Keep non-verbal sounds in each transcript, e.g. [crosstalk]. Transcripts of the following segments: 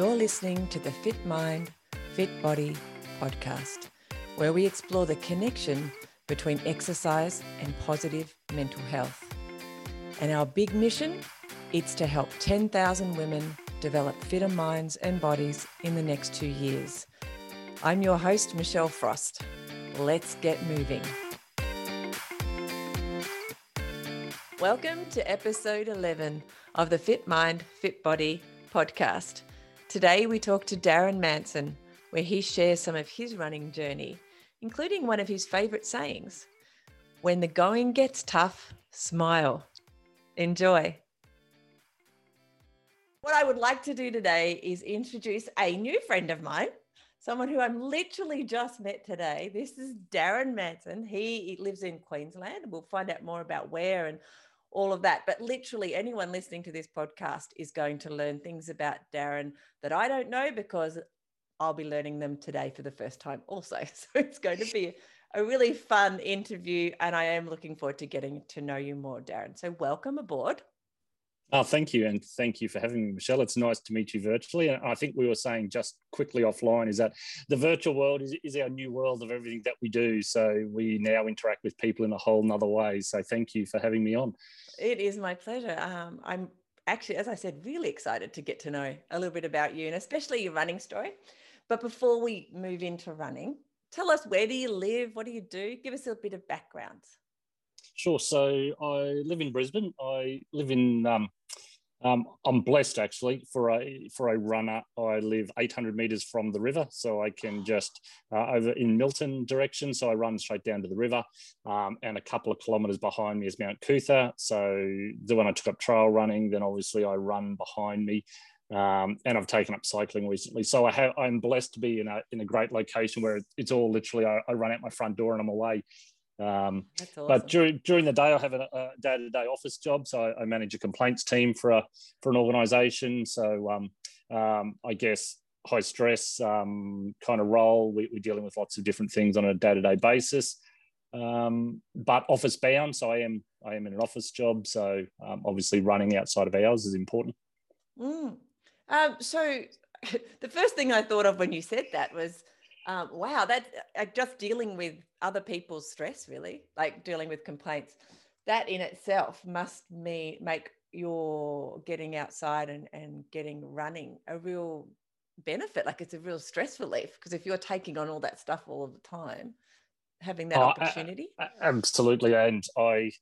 You're listening to the Fit Mind, Fit Body podcast, where we explore the connection between exercise and positive mental health. And our big mission, it's to help 10,000 women develop fitter minds and bodies in the next 2 years. I'm your host Michelle Frost. Let's get moving. Welcome to episode 11 of the Fit Mind, Fit Body podcast. Today we talk to Darren Manson, where he shares some of his running journey, including one of his favorite sayings When the going gets tough, smile. Enjoy. What I would like to do today is introduce a new friend of mine, someone who I'm literally just met today. This is Darren Manson. He lives in Queensland. We'll find out more about where and all of that. But literally, anyone listening to this podcast is going to learn things about Darren that I don't know because I'll be learning them today for the first time also. [laughs] So it's going to be a really fun interview. And I am looking forward to getting to know you more, Darren. So welcome aboard. Oh, thank you. And thank you for having me, Michelle. It's nice to meet you virtually. And I think we were saying just quickly offline is that the virtual world is, is our new world of everything that we do. So we now interact with people in a whole nother way. So thank you for having me on. It is my pleasure. Um, I'm actually, as I said, really excited to get to know a little bit about you and especially your running story. But before we move into running, tell us where do you live? What do you do? Give us a bit of background. Sure. So I live in Brisbane. I live in um, um, I'm blessed actually for a for a runner. I live 800 meters from the river, so I can just uh, over in Milton direction. So I run straight down to the river, um, and a couple of kilometers behind me is Mount Coot-tha. So the one I took up trail running, then obviously I run behind me. Um, and I've taken up cycling recently, so I have. I'm blessed to be in a in a great location where it's all literally. I, I run out my front door and I'm away. Um, awesome. But during during the day, I have a day to day office job, so I, I, manage a complaints team for a for an organisation. So um, um, I guess high stress um, kind of role. We, are dealing with lots of different things on a day to day basis. Um, but office bound, so I am I am in an office job. So um, obviously, running outside of hours is important. Mm. so [laughs] the first thing I thought of when you said that was um, wow, that uh, just dealing with other people's stress, really, like dealing with complaints, that in itself must me make your getting outside and, and getting running a real benefit. Like it's a real stress relief because if you're taking on all that stuff all of the time, having that oh, opportunity. Absolutely. And I,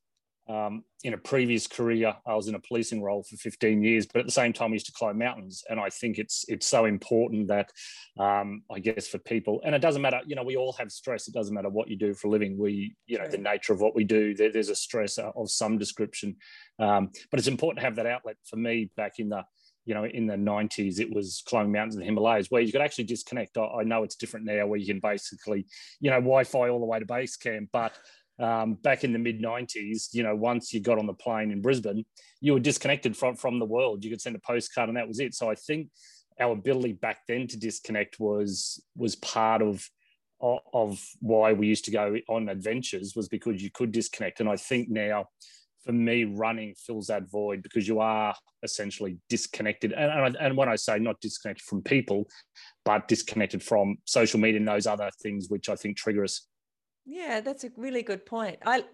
um, in a previous career, I was in a policing role for 15 years, but at the same time, I used to climb mountains. And I think it's it's so important that um, I guess for people, and it doesn't matter, you know, we all have stress. It doesn't matter what you do for a living. We, you know, the nature of what we do, there, there's a stress of some description. Um, but it's important to have that outlet. For me, back in the you know, in the 90s, it was climbing mountains in the Himalayas where you could actually disconnect. I, know it's different now where you can basically, you know, Wi Fi all the way to base camp, but um, back in the mid 90s, you know, once you got on the plane in Brisbane, you were disconnected from, from the world. You could send a postcard and that was it. So I think our ability back then to disconnect was was part of of why we used to go on adventures was because you could disconnect. And I think now, for me, running fills that void because you are essentially disconnected. And, and, and when I say not disconnected from people, but disconnected from social media and those other things which I think trigger us yeah, that's a really good point. I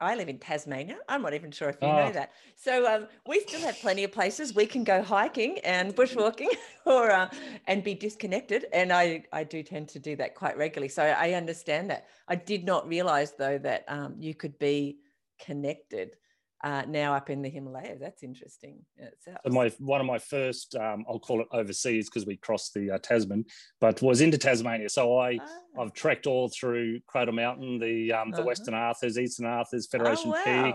I live in Tasmania. I'm not even sure if you oh. know that. So um, we still have plenty of places we can go hiking and bushwalking, [laughs] or uh, and be disconnected. And I I do tend to do that quite regularly. So I understand that. I did not realize though that um, you could be connected uh, now up in the Himalayas. That's interesting. So my one of my first, um, I'll call it overseas because we crossed the uh, Tasman, but was into Tasmania. So I ah. I've trekked all through Cradle Mountain, the um, the uh-huh. Western Arthurs, Eastern Arthurs, Federation oh, wow.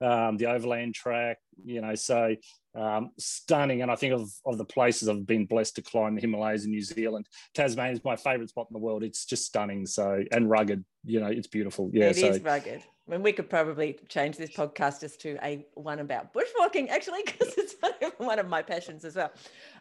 Peak, um, the Overland Track. You know, so um, stunning. And I think of, of the places I've been blessed to climb the Himalayas in New Zealand. Tasmania is my favorite spot in the world. It's just stunning. So, and rugged, you know, it's beautiful. Yeah. It so. is rugged. I mean, we could probably change this podcast just to a one about bushwalking, actually, [laughs] because it's one of my passions as well.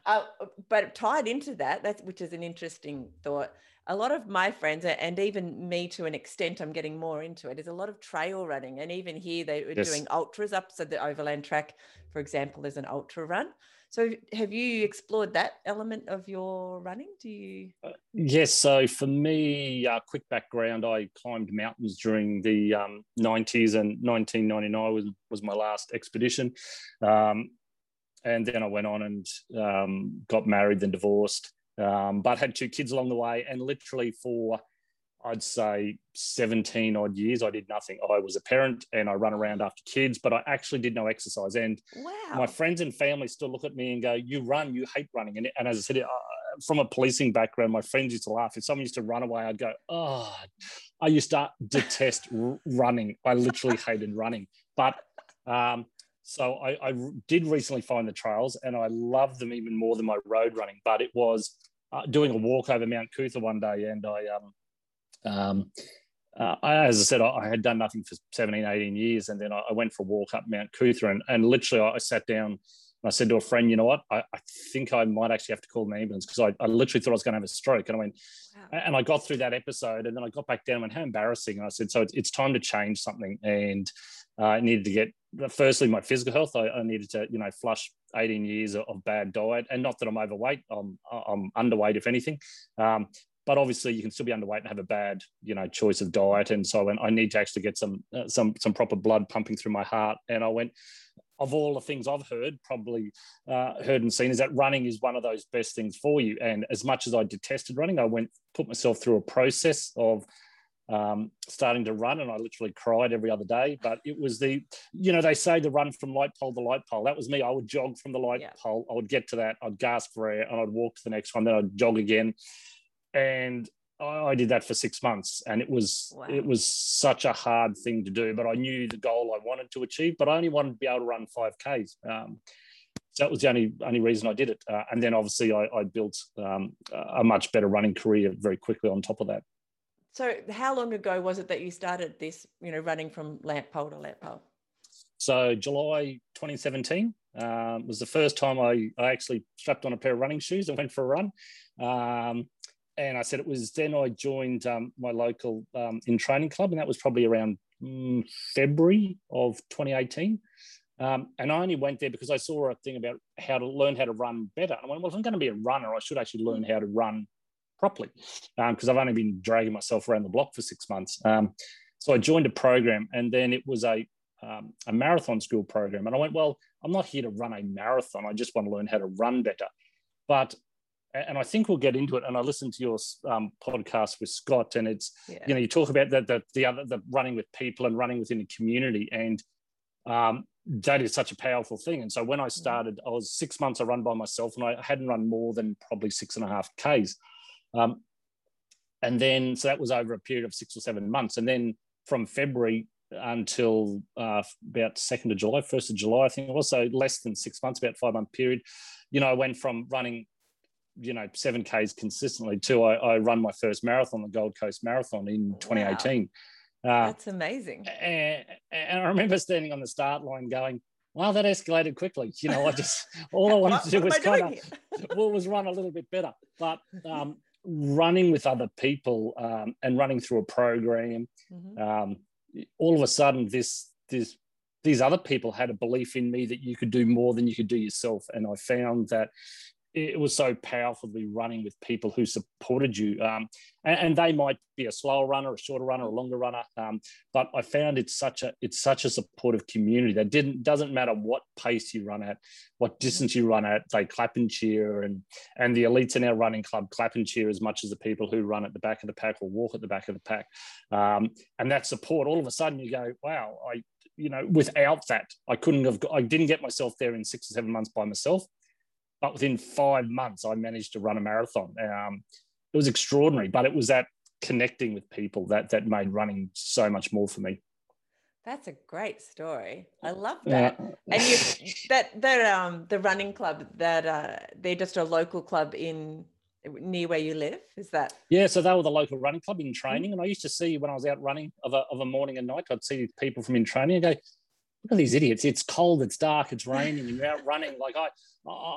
Uh, but tied into that, that's which is an interesting thought. A lot of my friends, and even me to an extent, I'm getting more into it. Is a lot of trail running, and even here they were yes. doing ultras up. So the overland track, for example, is an ultra run. So have you explored that element of your running? Do you? Uh, yes. So for me, uh, quick background: I climbed mountains during the um, 90s, and 1999 was was my last expedition. Um, and then I went on and um, got married, then divorced, um, but had two kids along the way, and literally for I'd say 17 odd years, I did nothing. I was a parent and I run around after kids, but I actually did no exercise. And wow. my friends and family still look at me and go, You run, you hate running. And, and as I said, uh, from a policing background, my friends used to laugh. If someone used to run away, I'd go, Oh, I used to detest r- running. I literally hated running. But um, so I, I, did recently find the trails and I love them even more than my road running. But it was uh, doing a walk over Mount Coot-tha one day and I, um, um, uh, I, as I said, I, I, had done nothing for 17, 18 years. And then I, I went for a walk up Mount Coot-tha and, and literally I sat down and I said to a friend, you know what, I, I think I might actually have to call an ambulance because I, I, literally thought I was going to have a stroke. And I went, wow. and I got through that episode and then I got back down and went, how embarrassing. And I said, so it's, it's time to change something. And uh, I needed to get, firstly, my physical health. I, I, needed to, you know, flush 18 years of, of, bad diet. And not that I'm overweight, I'm, I'm underweight, if anything. Um, but obviously you can still be underweight and have a bad you know choice of diet and so I, went, I need to actually get some uh, some some proper blood pumping through my heart and I went of all the things I've heard probably uh, heard and seen is that running is one of those best things for you and as much as I detested running I went put myself through a process of um, starting to run and I literally cried every other day. But it was the, you know, they say the run from light pole to light pole. That was me. I would jog from the light yeah. pole. I would get to that. I'd gasp for air and I'd walk to the next one. Then I'd jog again and I did that for six months, and it was wow. it was such a hard thing to do. But I knew the goal I wanted to achieve, but I only wanted to be able to run five k's. Um, so that was the only only reason I did it. Uh, and then obviously I, I built um, a much better running career very quickly on top of that. So how long ago was it that you started this? You know, running from lamp pole to lamp pole. So July 2017 um, was the first time I, I actually strapped on a pair of running shoes and went for a run. Um, and I said it was then I joined um, my local um, InTraining club, and that was probably around mm, February of 2018. Um, and I only went there because I saw a thing about how to learn how to run better. And I went, well, if I'm going to be a runner, I should actually learn how to run properly because um, I've only been dragging myself around the block for six months. Um, so I joined a program, and then it was a um, a marathon school program. And I went, well, I'm not here to run a marathon. I just want to learn how to run better. But and I think we'll get into it. And I listened to your um, podcast with Scott, and it's yeah. you know you talk about that the, the other the running with people and running within the community, and um, that is such a powerful thing. And so when I mm. started, I was six months I run by myself, and I hadn't run more than probably six and a half k's. Um, and then so that was over a period of six or seven months, and then from February until uh, about second of July, first of July, I think it was so less than six months, about five month period. You know, I went from running you know seven k's consistently too. I, I run my first marathon, the Gold Coast Marathon, in 2018. Wow. Uh, That's amazing. And, and, I remember standing on the start line going, "Wow, that escalated quickly." You know, I just [laughs] all I wanted to do [laughs] was kind of [laughs] well, was run a little bit better. But um, running with other people um, and running through a program, mm-hmm. um, all of a sudden this this these other people had a belief in me that you could do more than you could do yourself. And I found that it was so powerful to be running with people who supported you. Um, and, and, they might be a slower runner, a shorter runner, a longer runner. Um, but I found it's such a it's such a supportive community that didn't doesn't matter what pace you run at, what mm-hmm. distance you run at, they clap and cheer. And and the elites in our running club clap and cheer as much as the people who run at the back of the pack or walk at the back of the pack. Um, and that support, all of a sudden you go, wow, I you know, without that, I couldn't have. got, I didn't get myself there in six or seven months by myself but within five months, I managed to run a marathon. Um, it was extraordinary, but it was that connecting with people that that made running so much more for me. That's a great story. I love that. and you, that that um the running club that uh they're just a local club in near where you live is that yeah so they were the local running club InTraining and i used to see when i was out running of a, of a morning and night i'd see people from InTraining and go look at these idiots. It's cold, it's dark, it's raining, and you're out running. Like I,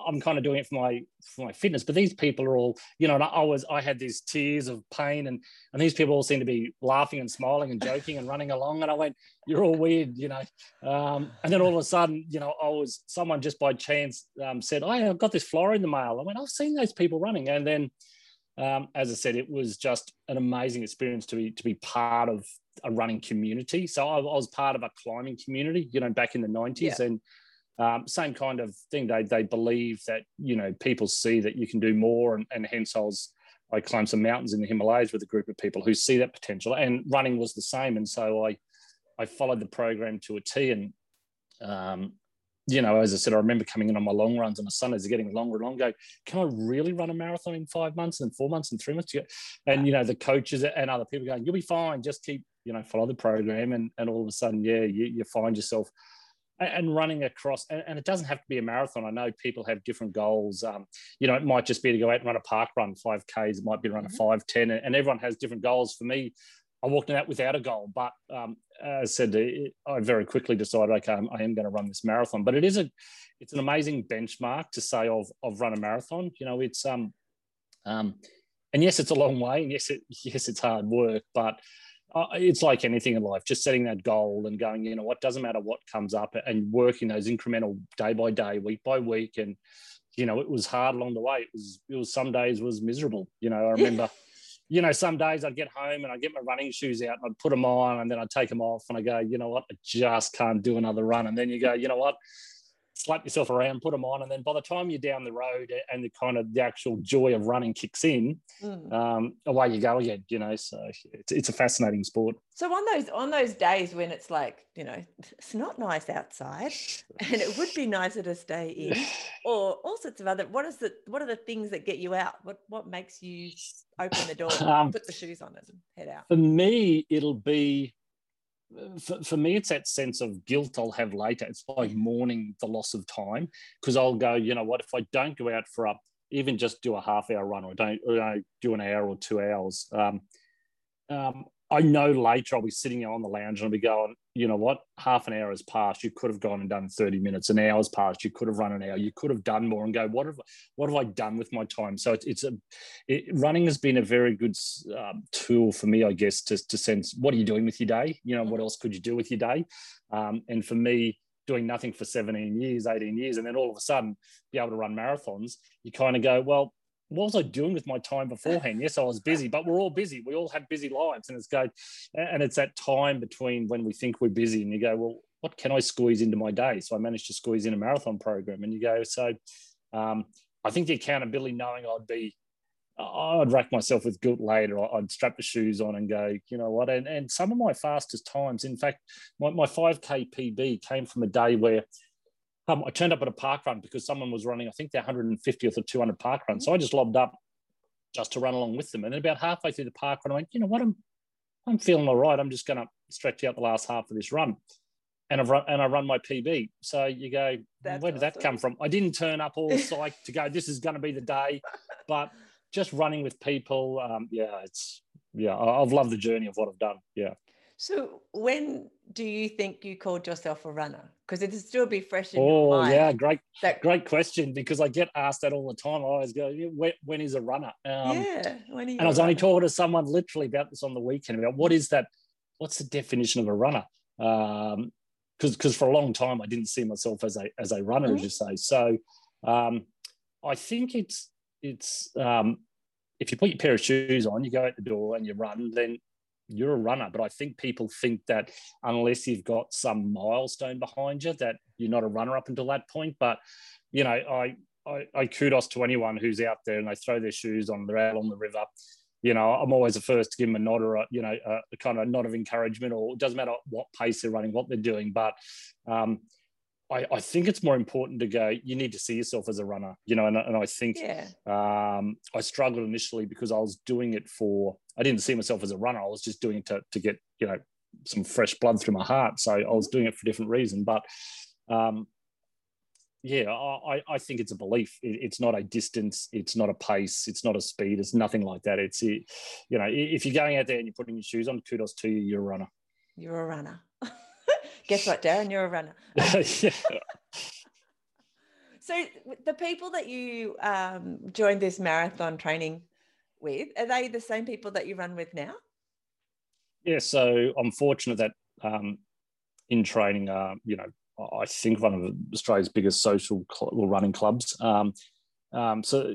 I'm kind of doing it for my for my fitness, but these people are all, you know, and I was I had these tears of pain, and and these people all seem to be laughing and smiling and joking and running along, and I went, you're all weird, you know. Um, and then all of a sudden, you know, I was someone just by chance um, said, oh, I've got this flyer in the mail. I went, I've seen those people running, and then. Um, as I said, it was just an amazing experience to be to be part of a running community. So I, I was part of a climbing community, you know, back in the nineties, yeah. and um, same kind of thing. They they believe that you know people see that you can do more, and, and hence I was I climbed some mountains in the Himalayas with a group of people who see that potential, and running was the same. And so I I followed the program to a T, and um, you know, as I said, I remember coming in on my long runs on the Sundays, getting longer and longer. Go, can I really run a marathon in five months and four months and three months? And you know, the coaches and other people going, you'll be fine. Just keep, you know, follow the program, and and all of a sudden, yeah, you, you find yourself and running across and, it doesn't have to be a marathon. I know people have different goals. Um, you know it might just be to go out and run a park run 5ks it might be to run a 5 mm-hmm. 10 and everyone has different goals. For me i walked out without a goal but um, as i said i very quickly decided okay i am going to run this marathon. But it is a it's an amazing benchmark to say of of run a marathon. You know it's um um and yes it's a long way and yes it [laughs] yes it's hard work but Uh, it's like anything in life, just setting that goal and going, you know, what doesn't matter what comes up and working those incremental day by day, week by week. And, you know, it was hard along the way. It was, it was some days was miserable. You know, I remember, you know, some days I'd get home and I'd get my running shoes out and I'd put them on and then I'd take them off and I go, you know what, I just can't do another run. And then you go, you know what, slap yourself around, put them on, and then by the time you're down the road and the kind of the actual joy of running kicks in, mm. um, away you go again. You know, so it's, it's a fascinating sport. So on those on those days when it's like you know it's not nice outside, [laughs] and it would be nicer to stay in, [laughs] or all sorts of other. What is the what are the things that get you out? What what makes you open the door, um, put the shoes on, and head out? For me, it'll be for, for me, it's that sense of guilt I'll have later. It's like mourning the loss of time because I'll go, you know what, if I don't go out for a, even just do a half hour run or don't, or don't do an hour or two hours, um, um, I know later I'll be sitting on the lounge and I'll be going, you know what, half an hour has passed. You could have gone and done 30 minutes. An hour's passed. You could have run an hour. You could have done more and go, what have, what have I done with my time? So it's, it's a, it, running has been a very good um, tool for me, I guess, to, to sense what are you doing with your day? You know, what else could you do with your day? Um, and for me, doing nothing for 17 years, 18 years, and then all of a sudden be able to run marathons, you kind of go, well, what was I doing with my time beforehand? Yes, I was busy, but we're all busy. We all have busy lives, and it's go, and it's that time between when we think we're busy, and you go, well, what can I squeeze into my day? So I managed to squeeze in a marathon program, and you go, so um, I think the accountability, knowing I'd be, I'd rack myself with guilt later. I'd strap the shoes on and go, you know what? And, and some of my fastest times, in fact, my, my 5K PB came from a day where um, I turned up at a park run because someone was running, I think their 150th or 200 park run. So I just lobbed up just to run along with them. And then about halfway through the park run, I went, you know what, I'm, I'm feeling all right. I'm just going to stretch out the last half of this run. And I've run, and I run my PB. So you go, That's where did awesome. that come from? I didn't turn up all [laughs] psyched to go, this is going to be the day. But just running with people, um, yeah, it's, yeah, I've loved the journey of what I've done. Yeah. So when do you think you called yourself a runner? Because it'd still be fresh in oh, your mind. yeah, great, that, great question. Because I get asked that all the time. I always go, when, when is a runner? Um, yeah, when and I was only talking to someone literally about this on the weekend about what is that? What's the definition of a runner? because um, because for a long time I didn't see myself as a as a runner, mm-hmm. as you say. So um, I think it's it's um, if you put your pair of shoes on, you go out the door and you run, then you're a runner. But I think people think that unless you've got some milestone behind you, that you're not a runner up until that point. But you know, I I, I kudos to anyone who's out there and they throw their shoes on, they're out on the river. You know, I'm always the first to give them a nod or a, you know, a, kind of nod of encouragement, or it doesn't matter what pace they're running, what they're doing. But um, I, I, think it's more important to go, you need to see yourself as a runner, you know, and, and I think yeah. um, I struggled initially because I was doing it for, I didn't see myself as a runner. I was just doing it to, to get, you know, some fresh blood through my heart. So I was mm-hmm. doing it for a different reason. But um, yeah, I, I think it's a belief. It, it's not a distance. It's not a pace. It's not a speed. It's nothing like that. It's, you know, if you're going out there and you're putting your shoes on, kudos to you, you're a runner. You're a runner [laughs] Guess what, Darren? You're a runner. [laughs] [laughs] yeah. So the people that you um, joined this marathon training with, are they the same people that you run with now? Yeah, so I'm fortunate that um, InTraining, uh, you know, I think one of Australia's biggest social cl- running clubs. Um, um, so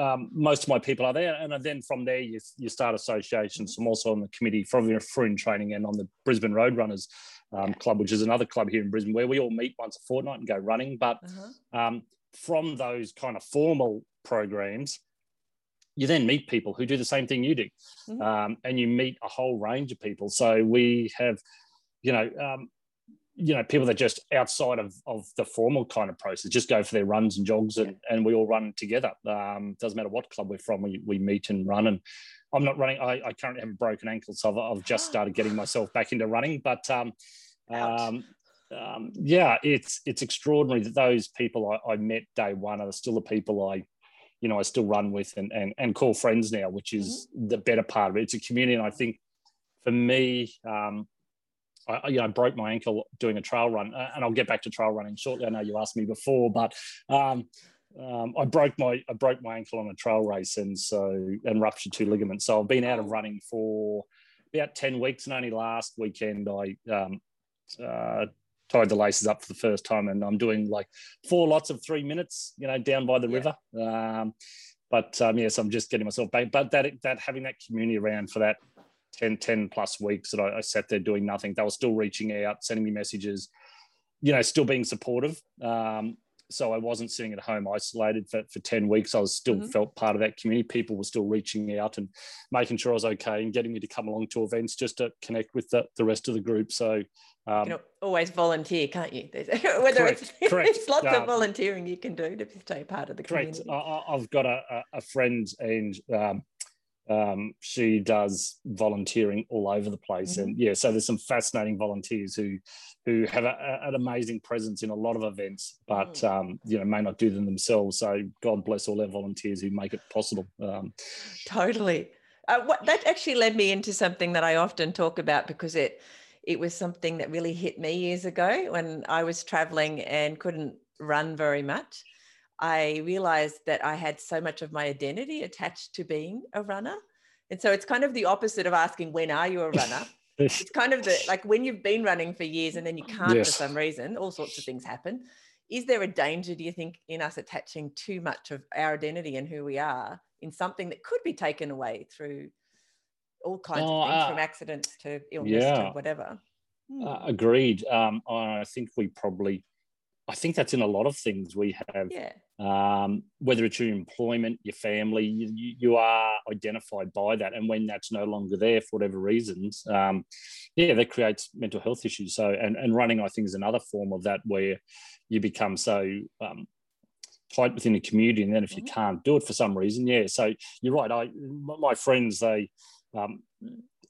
um, most of my people are there, and then from there you, you start associations. I'm also on the committee for, from InTraining and on the Brisbane Road Um, Club, which is another club here in Brisbane where we all meet once a fortnight and go running. But uh-huh. um, from those kind of formal programs, you then meet people who do the same thing you do, mm-hmm. um, and you meet a whole range of people. So we have, you know, um, you know, people that just outside of, of the formal kind of process just go for their runs and jogs, and, yeah. and we all run together. Um, doesn't matter what club we're from, we, we meet and run. And I'm not running. I, I currently have a broken ankle, so I've, I've just [gasps] started getting myself back into running. But um, um, um, yeah, it's it's extraordinary that those people I, I, met day one are still the people I, you know, I still run with and and, and call friends now, which is mm-hmm. the better part of it. It's a community, and I think for me, um, I, you know, broke my ankle doing a trail run, uh, and I'll get back to trail running shortly. I know you asked me before, but um, um, I broke my I broke my ankle on a trail race, and so and ruptured two ligaments. So I've been out of running for about ten weeks, and only last weekend I um, uh, tied the laces up for the first time, and I'm doing like four lots of three minutes, you know, down by the yeah. river. Um, but um, yes, I'm just getting myself back. But that that having that community around for that 10, 10 plus weeks that I, I sat there doing nothing, they were still reaching out, sending me messages, you know, still being supportive. Um, so I wasn't sitting at home isolated for, for 10 weeks. I was still mm-hmm. felt part of that community. People were still reaching out and making sure I was okay and getting me to come along to events just to connect with the, the rest of the group. So um, you can always volunteer, can't you? [laughs] Whether correct, it's, correct. [laughs] lots of volunteering you can do to stay part of the community. Correct. I, have got a, a, friend and um, um, she does volunteering all over the place, mm-hmm. and yeah, so there's some fascinating volunteers who who have a, an amazing presence in a lot of events, but mm. um, you know may not do them themselves. So God bless all our volunteers who make it possible. Um, totally. Uh, what, that actually led me into something that I often talk about because it it was something that really hit me years ago when I was traveling and couldn't run very much. I realized that I had so much of my identity attached to being a runner. And so it's kind of the opposite of asking, when are you a runner? [laughs] it's kind of the like when you've been running for years and then you can't yes. for some reason, all sorts of things happen. Is there a danger, do you think, in us attaching too much of our identity and who we are in something that could be taken away through all kinds oh, of things uh, from accidents to illness yeah. to whatever? Hmm. Uh, agreed. Um, I think we probably I think that's in a lot of things we have. Yeah. Um, whether it's your employment, your family, you, you, are identified by that. And when that's no longer there for whatever reasons, um, yeah, that creates mental health issues. So, and, and running, I think, is another form of that where you become so um, tight within the community. And then if you mm-hmm. can't do it for some reason, yeah. So you're right. I, my friends, they, um,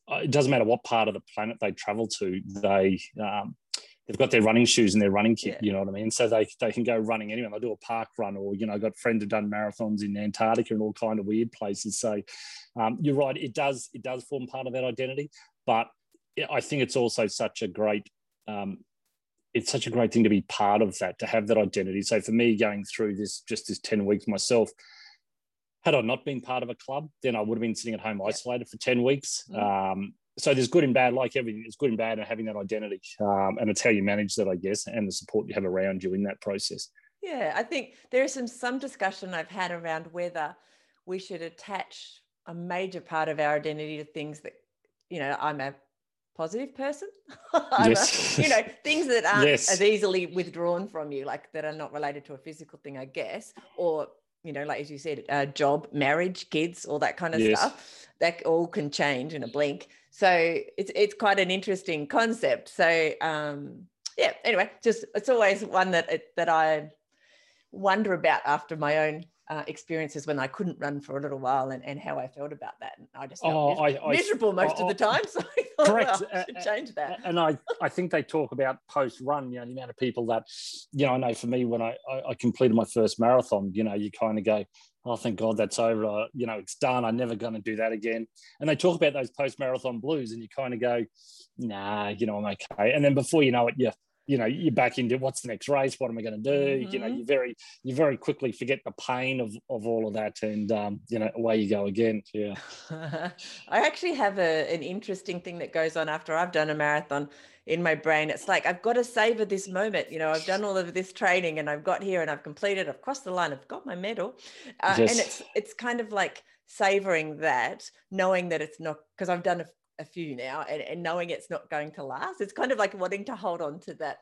it doesn't matter what part of the planet they travel to, they, um, they've got their running shoes and their running kit, yeah. you know what I mean? So they, they can go running anywhere. They do a park run or, you know, I got friends who've done marathons in Antarctica and all kind of weird places. So um, you're right. It does, it does form part of that identity, but I think it's also such a great, um, it's such a great thing to be part of that, to have that identity. So for me going through this, just this 10 weeks myself, had I not been part of a club, then I would have been sitting at home isolated for 10 weeks. Mm. Um, so there's good and bad, like everything. It's good and bad, and having that identity, um, and it's how you manage that, I guess, and the support you have around you in that process. Yeah, I think there is some some discussion I've had around whether we should attach a major part of our identity to things that, you know, I'm a positive person. [laughs] yes. A, you know, things that aren't yes. as easily withdrawn from you, like that are not related to a physical thing, I guess, or you know, like as you said, uh, job, marriage, kids, all that kind of yes. stuff. That all can change in a blink. So it's it's quite an interesting concept. So um, yeah. Anyway, just it's always one that that I wonder about after my own uh, experiences when I couldn't run for a little while and, and how I felt about that. And I just felt oh, miserable, I, I, miserable most I, of the time. [laughs] So Correct. well, change that. And I, I think they talk about post run, you know, the amount of people that, you know, I know for me when I, I, I completed my first marathon, you know, you kind of go, oh, thank God that's over. Uh, you know, it's done. I'm never going to do that again. And they talk about those post marathon blues, and you kind of go, nah, you know, I'm okay. And then before you know it, you you know you're back into what's the next race what am i going to do mm-hmm. you know mm-hmm. you very you very quickly forget the pain of of all of that and um, you know away you go again yeah [laughs] i actually have a, an interesting thing that goes on after i've done a marathon in my brain. It's like i've got to savor this moment you know i've done all of this training and i've got here and i've completed i've crossed the line i've got my medal. Uh, yes. and it's it's kind of like savoring that knowing that it's not because i've done a a few now and, and knowing it's not going to last. It's kind of like wanting to hold on to that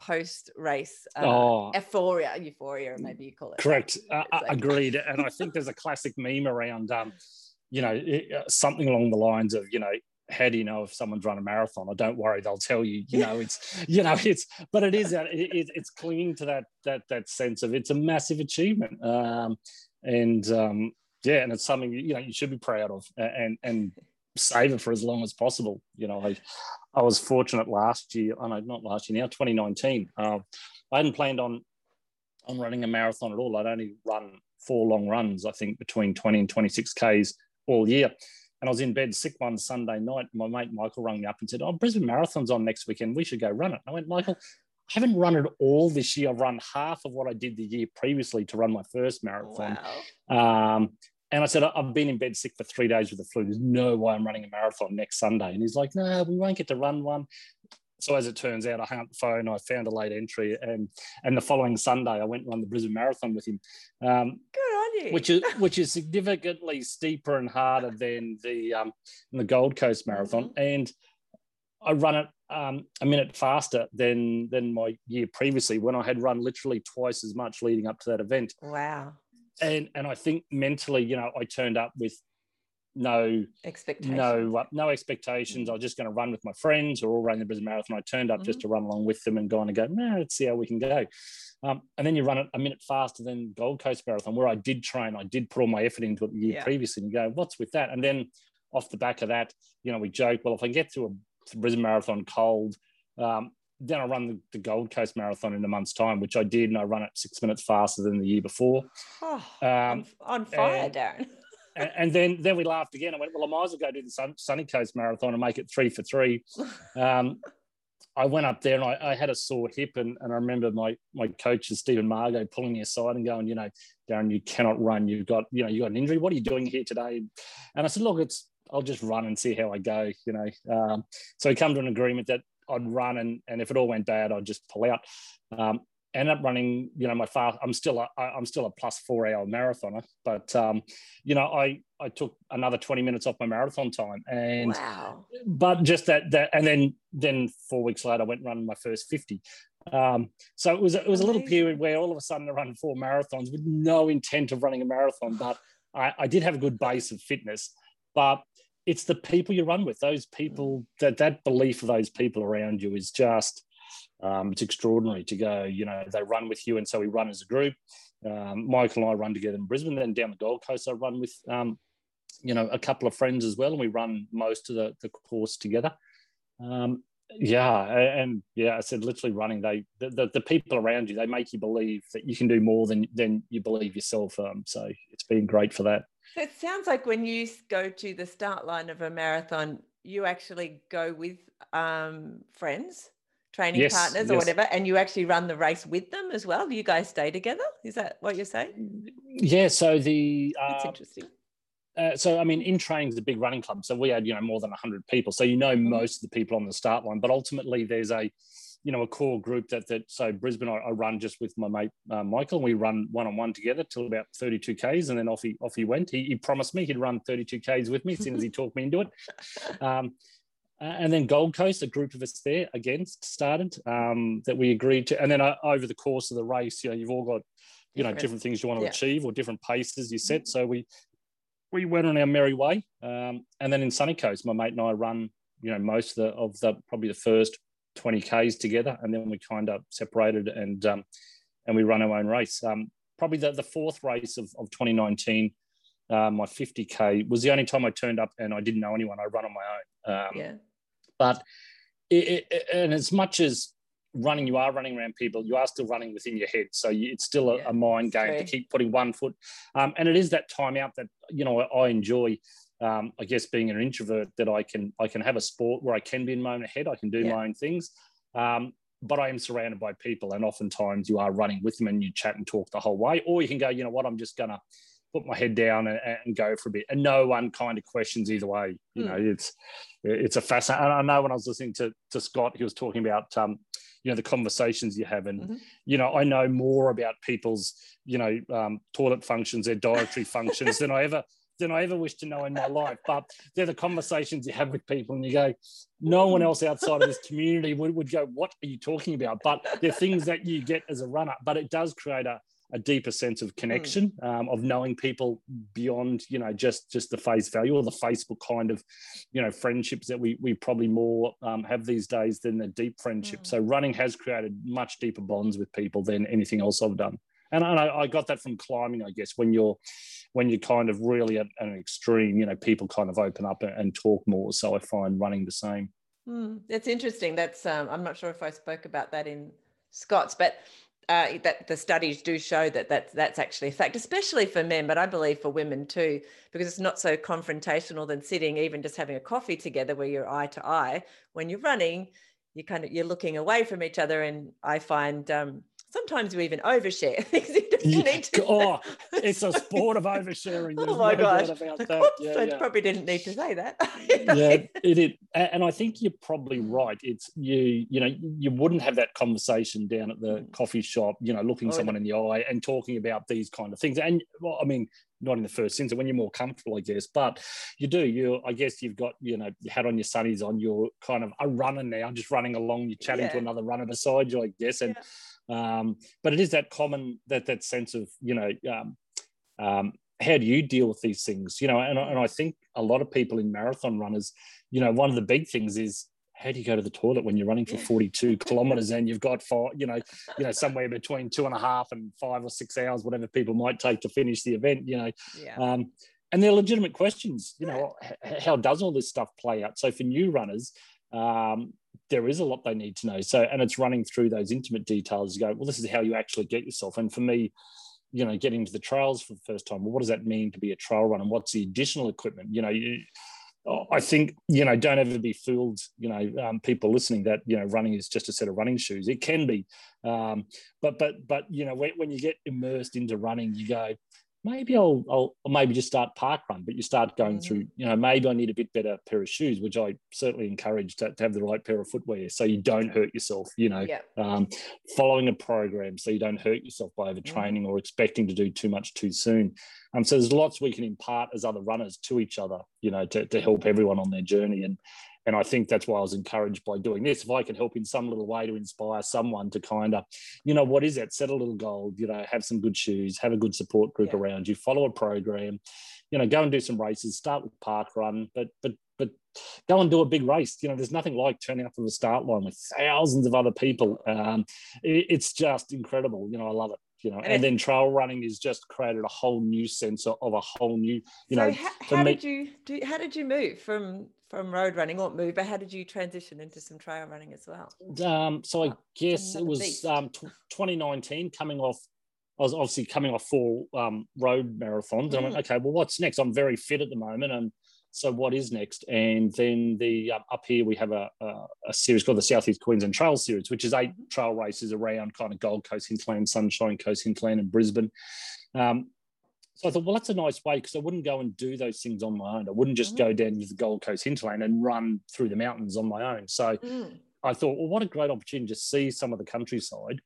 post race uh, oh, euphoria euphoria maybe you call it. Correct. Uh, agreed. And i [laughs] think there's a classic meme around um you know uh, something along the lines of you know how do you know if someone's run a marathon? Or don't worry, they'll tell you. You know, it's you know, it's but it is it, it's clinging to that that that sense of it's a massive achievement, um, and um, yeah, and it's something you know you should be proud of, and and save it for as long as possible. You know, I, I was fortunate last year. I oh know not last year now, 2019. Uh, I hadn't planned on on running a marathon at all. I'd only run four long runs, I think, between 20 and 26 Ks all year. And I was in bed sick one Sunday night. My mate Michael rang me up and said, Oh, Brisbane Marathon's on next weekend. We should go run it. I went, Michael, I haven't run it all this year. I've run half of what I did the year previously to run my first marathon. Wow. Um, and I said, I've been in bed sick for three days with the flu. There's no way I'm running a marathon next Sunday. And he's like, no, we won't get to run one. So as it turns out, I hung up the phone. I found a late entry, and and the following Sunday, I went and run the Brisbane Marathon with him. Um, Which is which is significantly steeper and harder than the um, the Gold Coast Marathon, mm-hmm. and I run it um, a minute faster than than my year previously when I had run literally twice as much leading up to that event. Wow and and I think mentally, you know, I turned up with no expectations. No, uh, no expectations. I was just going to run with my friends who are all running the Brisbane Marathon. I turned up mm-hmm. just to run along with them and go on and go, no, let's see how we can go. Um, and then you run it a minute faster than Gold Coast Marathon, where I did train. I did put all my effort into it the year yeah. previously and you go, what's with that? And then off the back of that, you know, we joke, well, if I get to a Brisbane Marathon cold, um, then I run the, the, Gold Coast Marathon in a month's time, which I did, and I run it six minutes faster than the year before. Oh, um, on fire, Darren. And, and, then then we laughed again. I went, well, I might as well go do the Sun, Sunny Coast Marathon and make it three for three. [laughs] Um, I went up there and I, I, had a sore hip, and, and I remember my my coach, Stephen Margo, pulling me aside and going, you know, Darren, you cannot run. You've got you know you got an injury. What are you doing here today? And I said, look, it's I'll just run and see how I go. You know, um, so we come to an agreement that I'd run, and and if it all went bad, I'd just pull out. Um, ended up running, you know, my fast. I'm still a, I'm still a plus four hour marathoner, but um, you know, I I took another 20 minutes off my marathon time, and wow. but just that that, and then then four weeks later, I went running my first 50. Um, so it was it was a little period where all of a sudden I run four marathons with no intent of running a marathon, but I, I did have a good base of fitness. But it's the people you run with. Those people, that that belief of those people around you is just um, it's extraordinary to go. You know, they run with you, and so we run as a group. Um, Michael and I run together in Brisbane. Then down the Gold Coast, I run with um, you know a couple of friends as well, and we run most of the, the course together. Um, yeah, and yeah, I said literally running. They the, the, the, people around you they make you believe that you can do more than than you believe yourself. Um, so it's been great for that. So it sounds like when you go to the start line of a marathon, you actually go with um, friends, training yes, partners, yes. or whatever, and you actually run the race with them as well. Do you guys stay together. Is that what you're saying? Yeah. So the uh, that's interesting. Uh, so I mean, InTraining is a big running club, so we had you know more than hundred people. So you know mm-hmm. most of the people on the start line, but ultimately there's a you know a core group that that so Brisbane I, I run just with my mate uh, Michael and we run one on one together till about 32 k's and then off he off he went he, he promised me he'd run 32 k's with me as soon as he talked me into it [laughs] um, and then Gold Coast a group of us there against started um, that we agreed to and then uh, over the course of the race you know you've all got you know different things you want to yeah. achieve or different paces you set so we we went on our merry way um, and then in Sunny Coast my mate and I run you know most of the of the probably the first 20 Ks together, and then we kind of separated and um, and we run our own race. Um, probably the, the fourth race of, of 2019, uh, my 50K was the only time I turned up and I didn't know anyone. I run on my own. Um, yeah. But it, it, and as much as running, you are running around people, you are still running within your head. So you, it's still a, yeah, a mind game to keep putting one foot. Um, and it is that time out that, you know, I, I enjoy. Um, I guess being an introvert, that I can I can have a sport where I can be in my own head, I can do yeah. my own things, um, but I am surrounded by people, and oftentimes you are running with them and you chat and talk the whole way, or you can go, you know what, I'm just gonna put my head down and, and, go for a bit. And no one kind of questions either way. You mm. know, it's it's a fascinating. I know when I was listening to to Scott, he was talking about um, you know the conversations you have, and mm-hmm. you know I know more about people's you know um, toilet functions, their dietary [laughs] functions than I ever than I ever wish to know in my life. But they're the conversations you have with people, and you go, no one else outside of this community would, would go, What are you talking about? But they're things that you get as a runner, but it does create a, a deeper sense of connection mm. um, of knowing people beyond you know just just the face value or the facebook kind of you know friendships that we we probably more um, have these days than the deep friendship mm. so running has created much deeper bonds with people than anything else i've done. And I, I got that from climbing i guess when you're when you're kind of really at, an extreme you know people kind of open up and, talk more. So i find running the same. Mm, that's interesting. That's um, i'm not sure if i spoke about that in scott's but uh, that the studies do show that that's, that's actually a fact, especially for men, but I believe for women too, because it's not so confrontational than sitting, even just having a coffee together where you're eye to eye. When you're running, you kind of you're looking away from each other, and I find um, sometimes you even overshare [laughs] things [laughs] you need to. Oh, [laughs] it's a sport of oversharing. There's oh my no gosh. About that. Yeah, I yeah. probably didn't need to say that. [laughs] yeah, it, it, and I think you're probably right. It's you, you know, you wouldn't have that conversation down at the mm. coffee shop, you know, looking oh, someone in the eye and talking about these kind of things. And well, I mean, not in the first instance when you're more comfortable, I guess. But you do. You, I guess, you've got you know, you had on your sunnies on. You're kind of a runner now, just running along. You're chatting yeah. to another runner beside you, I guess, and. Yeah um, but it is that common that that sense of you know um, um, how do you deal with these things? You know, and, and I think a lot of people in marathon runners, you know, one of the big things is how do you go to the toilet when you're running for 42 [laughs] kilometers and you've got five, you know, you know, somewhere between two and a half and five or six hours, whatever people might take to finish the event, you know. Yeah. Um, and they're legitimate questions, you know, how does all this stuff play out? So for new runners, um, there is a lot they need to know. So, and it's running through those intimate details. You go, well, this is how you actually get yourself. And for me, you know, getting to the trails for the first time, well, what does that mean to be a trail runner? And what's the additional equipment? You know, you, I think you know, don't ever be fooled. You know, um, people listening that you know, running is just a set of running shoes. It can be, um, but but but you know, when, when you get immersed into running, you go, maybe I'll, I'll maybe just start park run, but you start going mm-hmm. through, you know, maybe I need a bit better pair of shoes, which I certainly encourage to, to have the right pair of footwear so you don't hurt yourself, you know, um, following a program so you don't hurt yourself by overtraining mm-hmm. or expecting to do too much too soon. Um, so there's lots we can impart as other runners to each other, you know, to, to help everyone on their journey. And and I think that's why I was encouraged by doing this. If I can help in some little way to inspire someone to kind of, you know, what is that? Set a little goal, you know, have some good shoes, have a good support group yeah. around you, follow a program, you know, go and do some races, start with park run, but, but, but go and do a big race. You know, there's nothing like turning up to the start line with thousands of other people. Um, it, it's just incredible. You know, I love it you know and, and then trail running is just created a whole new sense of, a whole new you so know how, how me, did you do how did you move from from road running or move but how did you transition into some trail running as well um, so i guess it was um, t- 2019 coming off I was obviously coming off four um, road marathons. Mm. I went, okay, well, what's next? I'm very fit at the moment, and so what is next? And then the uh, up here we have a, a, a, series called the Southeast Queensland Trail Series, which is eight mm-hmm. trail races around kind of Gold Coast hinterland, Sunshine Coast hinterland, and Brisbane. So I thought, well, that's a nice way because I wouldn't go and do those things on my own. I wouldn't just mm. go down to the Gold Coast hinterland and run through the mountains on my own. So mm. I thought, well, what a great opportunity to see some of the countryside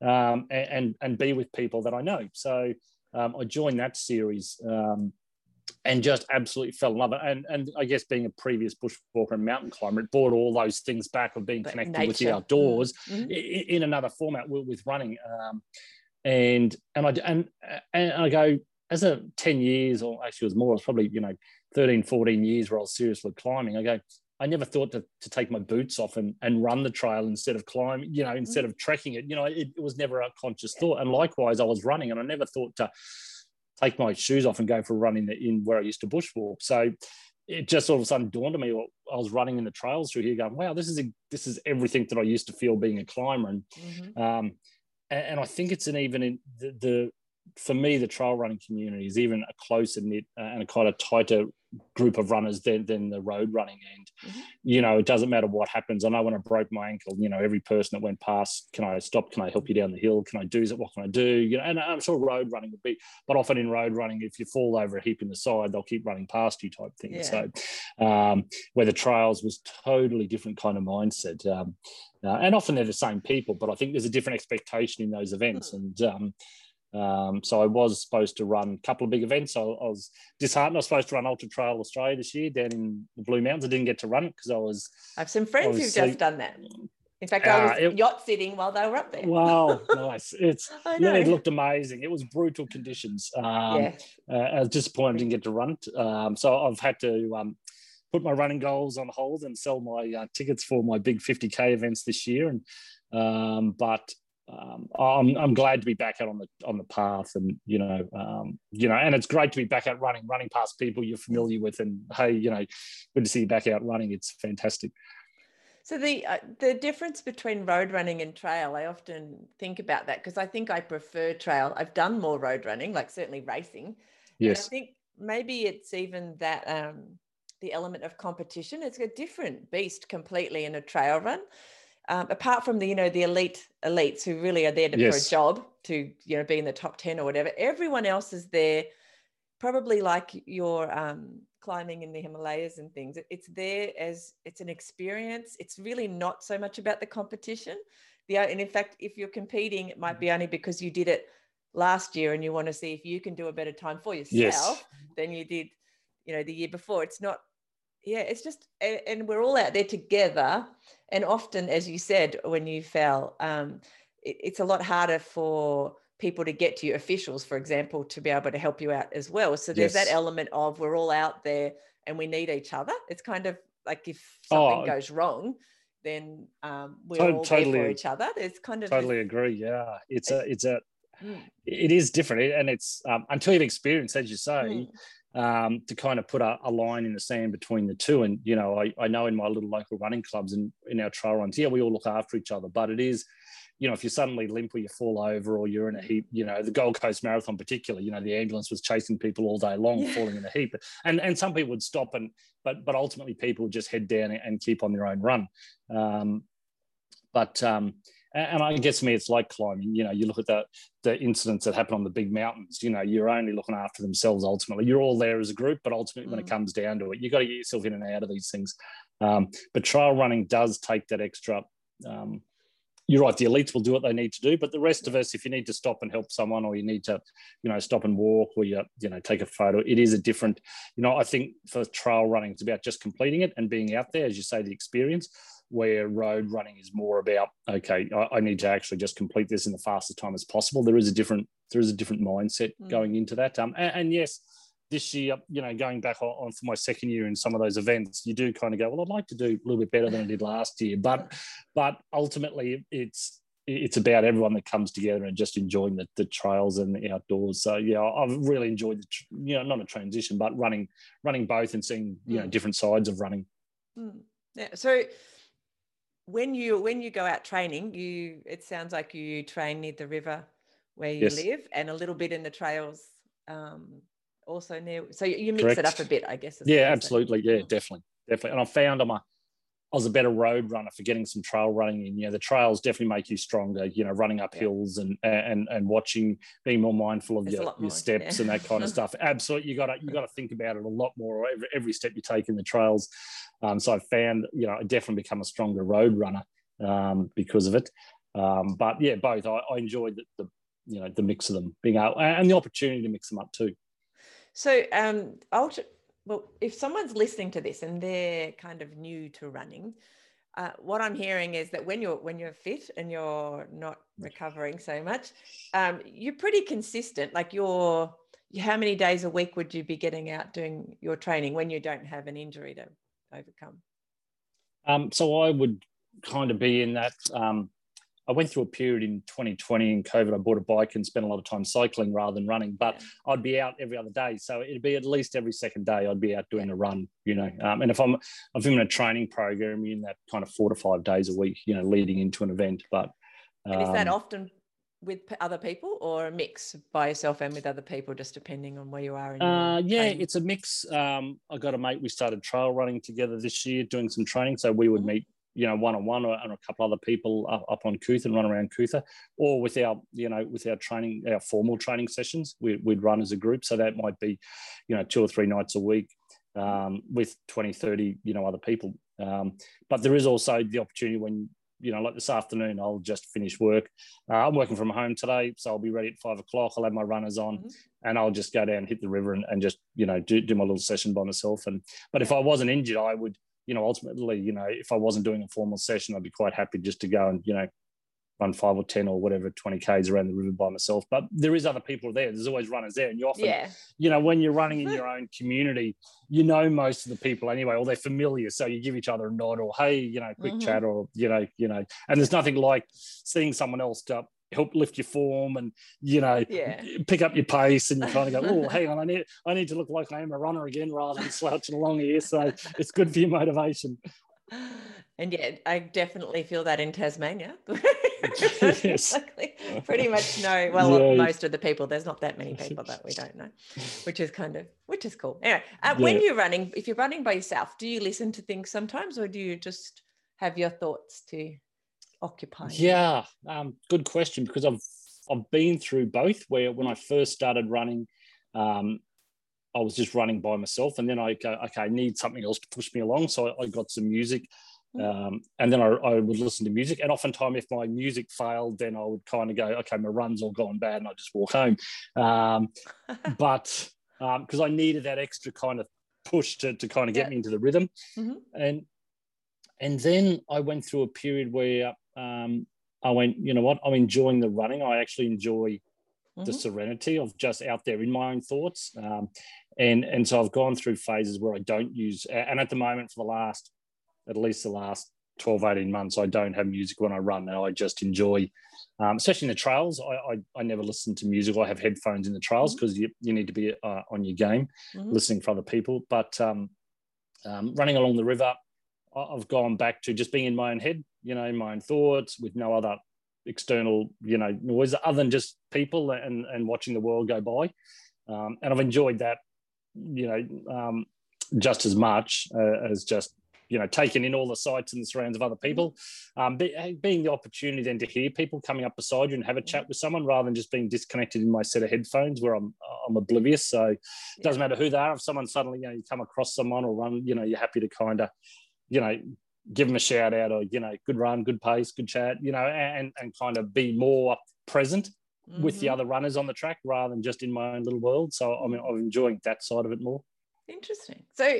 um, and, and, and be with people that I know. So um, I joined that series. Um, and just absolutely fell in love. And and I guess being a previous bushwalker and mountain climber, it brought all those things back of being but connected nature. with the outdoors mm-hmm. in, another format with, with running. Um, and and I and and I go as a 10 years or actually it was more, it was probably, you know, 13, 14 years where I was seriously climbing. I go, I never thought to, to take my boots off and, and run the trail instead of climbing, you know, instead mm-hmm. of trekking it. You know, it, it was never a conscious thought. And likewise, I was running and I never thought to take my shoes off and go for a run in, the, in where I used to bushwalk. So it just all of a sudden dawned on me, well, I was running in the trails through here, going, "Wow, this is a, this is everything that I used to feel being a climber." And mm-hmm. um, and, and, I think it's an even in the, the for me, the trail running community is even a closer knit uh, and a kind of tighter group of runners than, than the road running end. Mm-hmm. You know, it doesn't matter what happens. I know when I broke my ankle, you know, every person that went past, can I stop? Can I help you down the hill? Can I do it? What can I do? You know, and I'm sure road running would be, but often in road running, if you fall over a heap in the side, they'll keep running past you type thing. Yeah. So, um, where the trails was totally different kind of mindset. Um, uh, and often they're the same people, but I think there's a different expectation in those events. Mm. And um, um, so I was supposed to run a couple of big events. I, I, was disheartened. I was supposed to run Ultra Trail Australia this year down in the Blue Mountains. I didn't get to run it because I was. I have some friends who've just done that. In fact, I was uh, it, yacht sitting while they were up there. Wow, [laughs] nice! It's yeah, it looked amazing. It was brutal conditions. Um, yeah. Uh, I was disappointed I didn't get to run it. Um, so I've had to um, put my running goals on hold and sell my uh, tickets for my big 50k events this year. And um, but um, I'm, I'm glad to be back out on the on the path, and you know, um, you know, and it's great to be back out running, running past people you're familiar with, and hey, you know, good to see you back out running. It's fantastic. So the uh, the difference between road running and trail, I often think about that because I think I prefer trail. I've done more road running, like certainly racing. Yes. I think maybe it's even that um, the element of competition. It's a different beast completely in a trail run um, apart from the you know the elite elites who really are there to, yes. for a job to you know be in the top 10 or whatever everyone else is there probably like your um, climbing in the himalayas and things. It's there as it's an experience. It's really not so much about the competition. The and in fact if you're competing it might be only because you did it last year and you want to see if you can do a better time for yourself yes. than you did you know the year before. It's not yeah it's just and we're all out there together. And often as you said when you fell um, it, it's a lot harder for people to get to you officials for example to be able to help you out as well. So there's yes. that element of we're all out there and we need each other. It's kind of like if something oh, goes wrong then um, we're to- all totally, there for each other. There's kind of totally this, agree yeah. It's, a it's a mm. it is different and it's um, until you've experienced as you say mm um, to kind of put a, a, line in the sand between the two. And, you know, I, I know in my little local running clubs and in our trail runs, yeah, we all look after each other, but it is, you know, if you suddenly limp or you fall over or you're in a heap, you know, the Gold Coast Marathon particularly, you know, the ambulance was chasing people all day long, yeah. falling in a heap. And and some people would stop and but but ultimately people would just head down and keep on their own run. Um, but um, and I guess me, it's like climbing. You know, you look at the the incidents that happen on the big mountains. You know, you're only looking after themselves ultimately. You're all there as a group, but ultimately, mm. when it mm. comes down to it, you got to get yourself in and out of these things. Um, but trail running does take that extra. Um, you're right. The elites will do what they need to do, but the rest of us, if you need to stop and help someone, or you need to, you know, stop and walk, or you, you know, take a photo, it is a different. You know, I think for trail running, it's about just completing it and being out there, as you say, the experience where road running is more about okay I, I, need to actually just complete this in the fastest time as possible there is a different there is a different mindset mm. going into that um, and, and, yes this year you know going back on, on, for my second year in some of those events you do kind of go well i'd like to do a little bit better than i did last year but but ultimately it's it's about everyone that comes together and just enjoying the, the trails and the outdoors. So yeah, I've really enjoyed the you know not a transition, but running running both and seeing you know mm. different sides of running. Mm. Yeah. So when you when you go out training, you it sounds like you train near the river where you yes. live, and a little bit in the trails. Um, also near, so you mix Correct. it up a bit, I guess. Yeah, absolutely. Yeah, mm. definitely, definitely. And I found I'm a I was a better road runner for getting some trail running in. You know, the trails definitely make you stronger. You know, running up yeah. hills and and and watching, being more mindful of your, your steps and that kind of [laughs] stuff. Absolutely, you got to you got to think about it a lot more every, every step you take in the trails. Um, so I found, you know, I definitely become a stronger road runner um, because of it. Um, but yeah, both. I, I enjoyed the, the, you know the mix of them being out and the opportunity to mix them up too. So um, ultra, well, if someone's listening to this and they're kind of new to running, uh, what I'm hearing is that when you're when you're fit and you're not recovering so much, um, you're pretty consistent. Like you're, how many days a week would you be getting out doing your training when you don't have an injury to overcome? Um, so I would kind of be in that um, I went through a period in 2020 in COVID. I bought a bike and spent a lot of time cycling rather than running, but yeah. I'd be out every other day. So it'd be at least every second day I'd be out doing a run, you know. Um, and if I'm, if I'm in a training program, in that kind of four to five days a week, you know, leading into an event. But um, and is that um, often with other people or a mix by yourself and with other people, just depending on where you are? Uh, yeah, training? it's a mix. Um, I got a mate. We started trail running together this year, doing some training. So we would mm-hmm. meet you know, one on one or a couple other people up, up on Coot-tha and run around Coot-tha, or with our, you know, with our training, our formal training sessions, we, would run as a group. So that might be, you know, two or three nights a week um, with 20, 30, you know, other people. Um, but there is also the opportunity when, you know, like this afternoon, I'll just finish work. Uh, I'm working from home today, so I'll be ready at five o'clock. I'll have my runners on, mm-hmm. and I'll just go down, hit the river, and, and just you know do, do my little session by myself. And but if I wasn't injured, I would you know, ultimately, you know, if I wasn't doing a formal session, I'd be quite happy just to go and, you know, run five or 10 or whatever, 20 Ks around the river by myself. But there is other people there. There's always runners there. And you often, yeah. you know, when you're running in your own community, you know most of the people anyway, or they're familiar. So you give each other a nod or, hey, you know, quick mm-hmm. chat or, you know, you know, and there's nothing like seeing someone else to help lift your form and you know yeah. pick up your pace and you kind of go oh [laughs] hang on I need I need to look like I am a runner again rather than slouching along here so it's good for your motivation and yeah I definitely feel that in Tasmania [laughs] yes. pretty much know well yeah. most of the people there's not that many people that we don't know which is kind of which is cool anyway uh, yeah. when you're running if you're running by yourself do you listen to things sometimes or do you just have your thoughts to occupying? Yeah, um, good question because I've I've been through both. Where when I first started running, um, I was just running by myself, and then I go, okay, I need something else to push me along. So I, I got some music, mm. um, and then I, I, would listen to music. And oftentimes, if my music failed, then I would kind of go, okay, my run's all gone bad, and I just walk home. Um, [laughs] but because um, I needed that extra kind of push to, to kind of get yeah. me into the rhythm, mm-hmm. and and then I went through a period where um, I went, you know what? I'm enjoying the running. I actually enjoy mm-hmm. the serenity of just out there in my own thoughts. Um, and and so I've gone through phases where I don't use, and at the moment, for the last, at least the last 12, 18 months, I don't have music when I run. And I just enjoy, um, especially in the trails. I, I, I, never listen to music. I have headphones in the trails because mm-hmm. you, you need to be uh, on your game, mm-hmm. listening for other people. But um, um, running along the river, I've gone back to just being in my own head, you know, in my own thoughts with no other external, you know, noise other than just people and, and watching the world go by. Um, and I've enjoyed that, you know, um, just as much uh, as just, you know, taking in all the sights and the surrounds of other people. Um, be, being the opportunity then to hear people coming up beside you and have a chat with someone rather than just being disconnected in my set of headphones where I'm I'm oblivious. So it doesn't matter who they are. If someone suddenly, you know, you come across someone or run, you know, you're happy to kind of you know, give them a shout out or, you know, good run, good pace, good chat, you know, and, and kind of be more present mm-hmm. with the mm-hmm. other runners on the track rather than just in my own little world. So I mean, I'm enjoying that side of it more. Interesting. So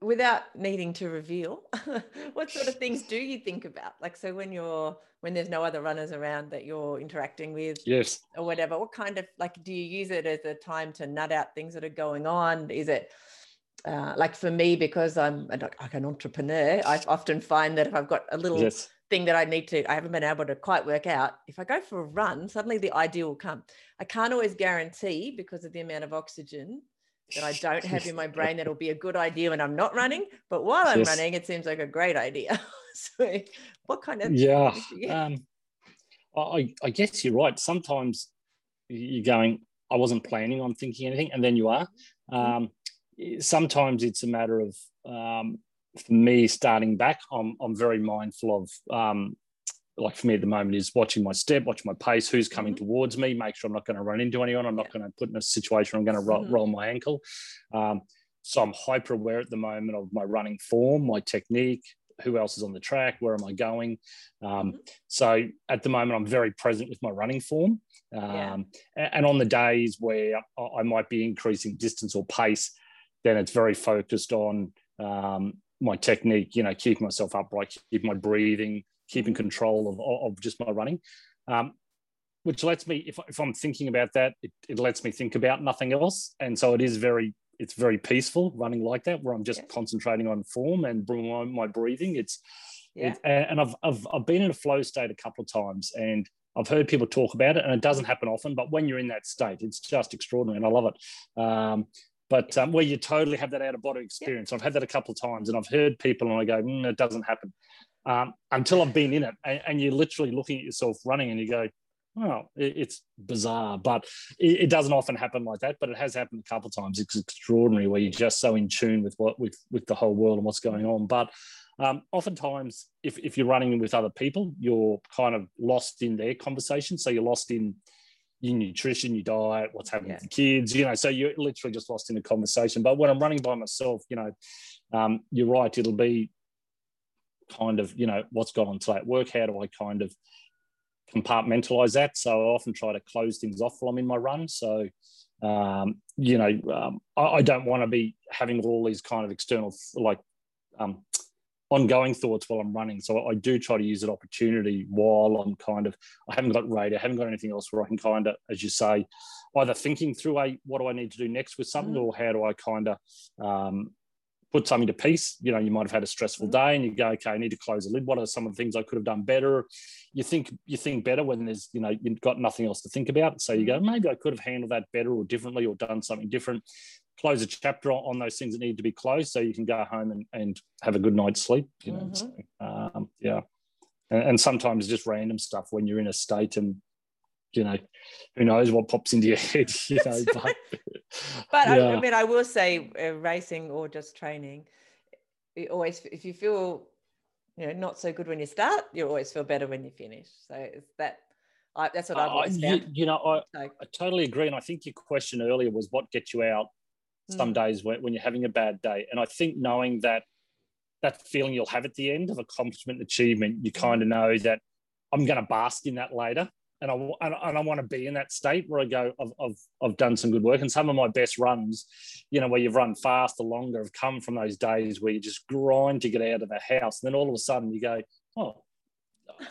without needing to reveal, [laughs] what sort of things do you think about? Like, so when you're, when there's no other runners around that you're interacting with, yes, or whatever, what kind of like, do you use it as a time to nut out things that are going on? Is it, uh, like for me, because I'm like an entrepreneur, I often find that if I've got a little yes. thing that I need to, I haven't been able to quite work out, if I go for a run, suddenly the idea will come. I can't always guarantee because of the amount of oxygen that I don't have in my [laughs] brain that'll be a good idea when I'm not running. But while I'm yes. running, it seems like a great idea. [laughs] so, what kind of yeah? Um, I, I guess you're right. Sometimes you're going, I wasn't planning on thinking anything, and then you are. Mm-hmm. Um, sometimes it's a matter of um, for me starting back. I'm I'm very mindful of um, like for me at the moment is watching my step, watching my pace, who's coming mm-hmm. towards me, make sure I'm not going to run into anyone. I'm not going to put in a situation where I'm going to ro- mm-hmm. roll my ankle. Um, so I'm hyper aware at the moment of my running form, my technique, who else is on the track, where am I going. Um, mm-hmm. So at the moment, I'm very present with my running form. Um, yeah. and on the days where I might be increasing distance or pace, then it's very focused on um, my technique, you know, keeping myself upright, keeping my breathing, keeping control of, of just my running. Um, which lets me, if, if I'm thinking about that, it, it lets me think about nothing else. And so it is very, it's very peaceful running like that, where I'm just yeah. concentrating on form and my, my breathing. It's, Yeah. and I've, I've I've been in a flow state a couple of times, and I've heard people talk about it, and it doesn't happen often. But when you're in that state, it's just extraordinary, and I love it. Um, but um, where you totally have that out of body experience, I've had that a couple of times, and I've heard people, and I go, mm, it doesn't happen um, until I've been in it, and, and, you're literally looking at yourself running, and you go, oh, it, it's bizarre, but it, it, doesn't often happen like that. But it has happened a couple of times. It's extraordinary where you're just so in tune with what with with the whole world and what's going on, but um, oftentimes, if, if you're running with other people, you're kind of lost in their conversation. So you're lost in your nutrition, your diet, what's happening yeah. the kids, you know, so you're literally just lost in the conversation. But when I'm running by myself, you know, um, you're right, it'll be kind of, you know, what's gone on today at work? How do I kind of compartmentalize that? So I often try to close things off while I'm in my run. So, um, you know, um, I, I, don't want to be having all these kind of external, like, um, ongoing thoughts while I'm running. So I do try to use that opportunity while I'm kind of, I haven't got radio, I haven't got anything else where I can kind of, as you say, either thinking through a, what do I need to do next with something mm-hmm. or how do I kind of um, put something to peace. You know, you might have had a stressful mm-hmm. day and you go, okay, I need to close the lid. What are some of the things I could have done better? You think, you think better when there's, you know, you've got nothing else to think about. So you go, mm-hmm. maybe I could have handled that better or differently or done something different close a chapter on those things that need to be closed so you can go home and, and have a good night's sleep you know mm-hmm. so, um, yeah and, and, sometimes just random stuff when you're in a state and you know who knows what pops into your head [laughs] you know but, but yeah. I, I, mean i will say uh, racing or just training you always if you feel you know not so good when you start you always feel better when you finish so it's that I, that's what I've always uh, found. You, you know, I. I totally agree. And I think your question earlier was what gets you out some mm. days when, when you're having a bad day. And I think knowing that that feeling you'll have at the end of accomplishment and achievement, you kind of know that I'm going to bask in that later. And I, and I want to be in that state where I go, I've, I've, I've done some good work. And some of my best runs, you know, where you've run faster, longer, have come from those days where you just grind to get out of the house. And then all of a sudden you go, oh,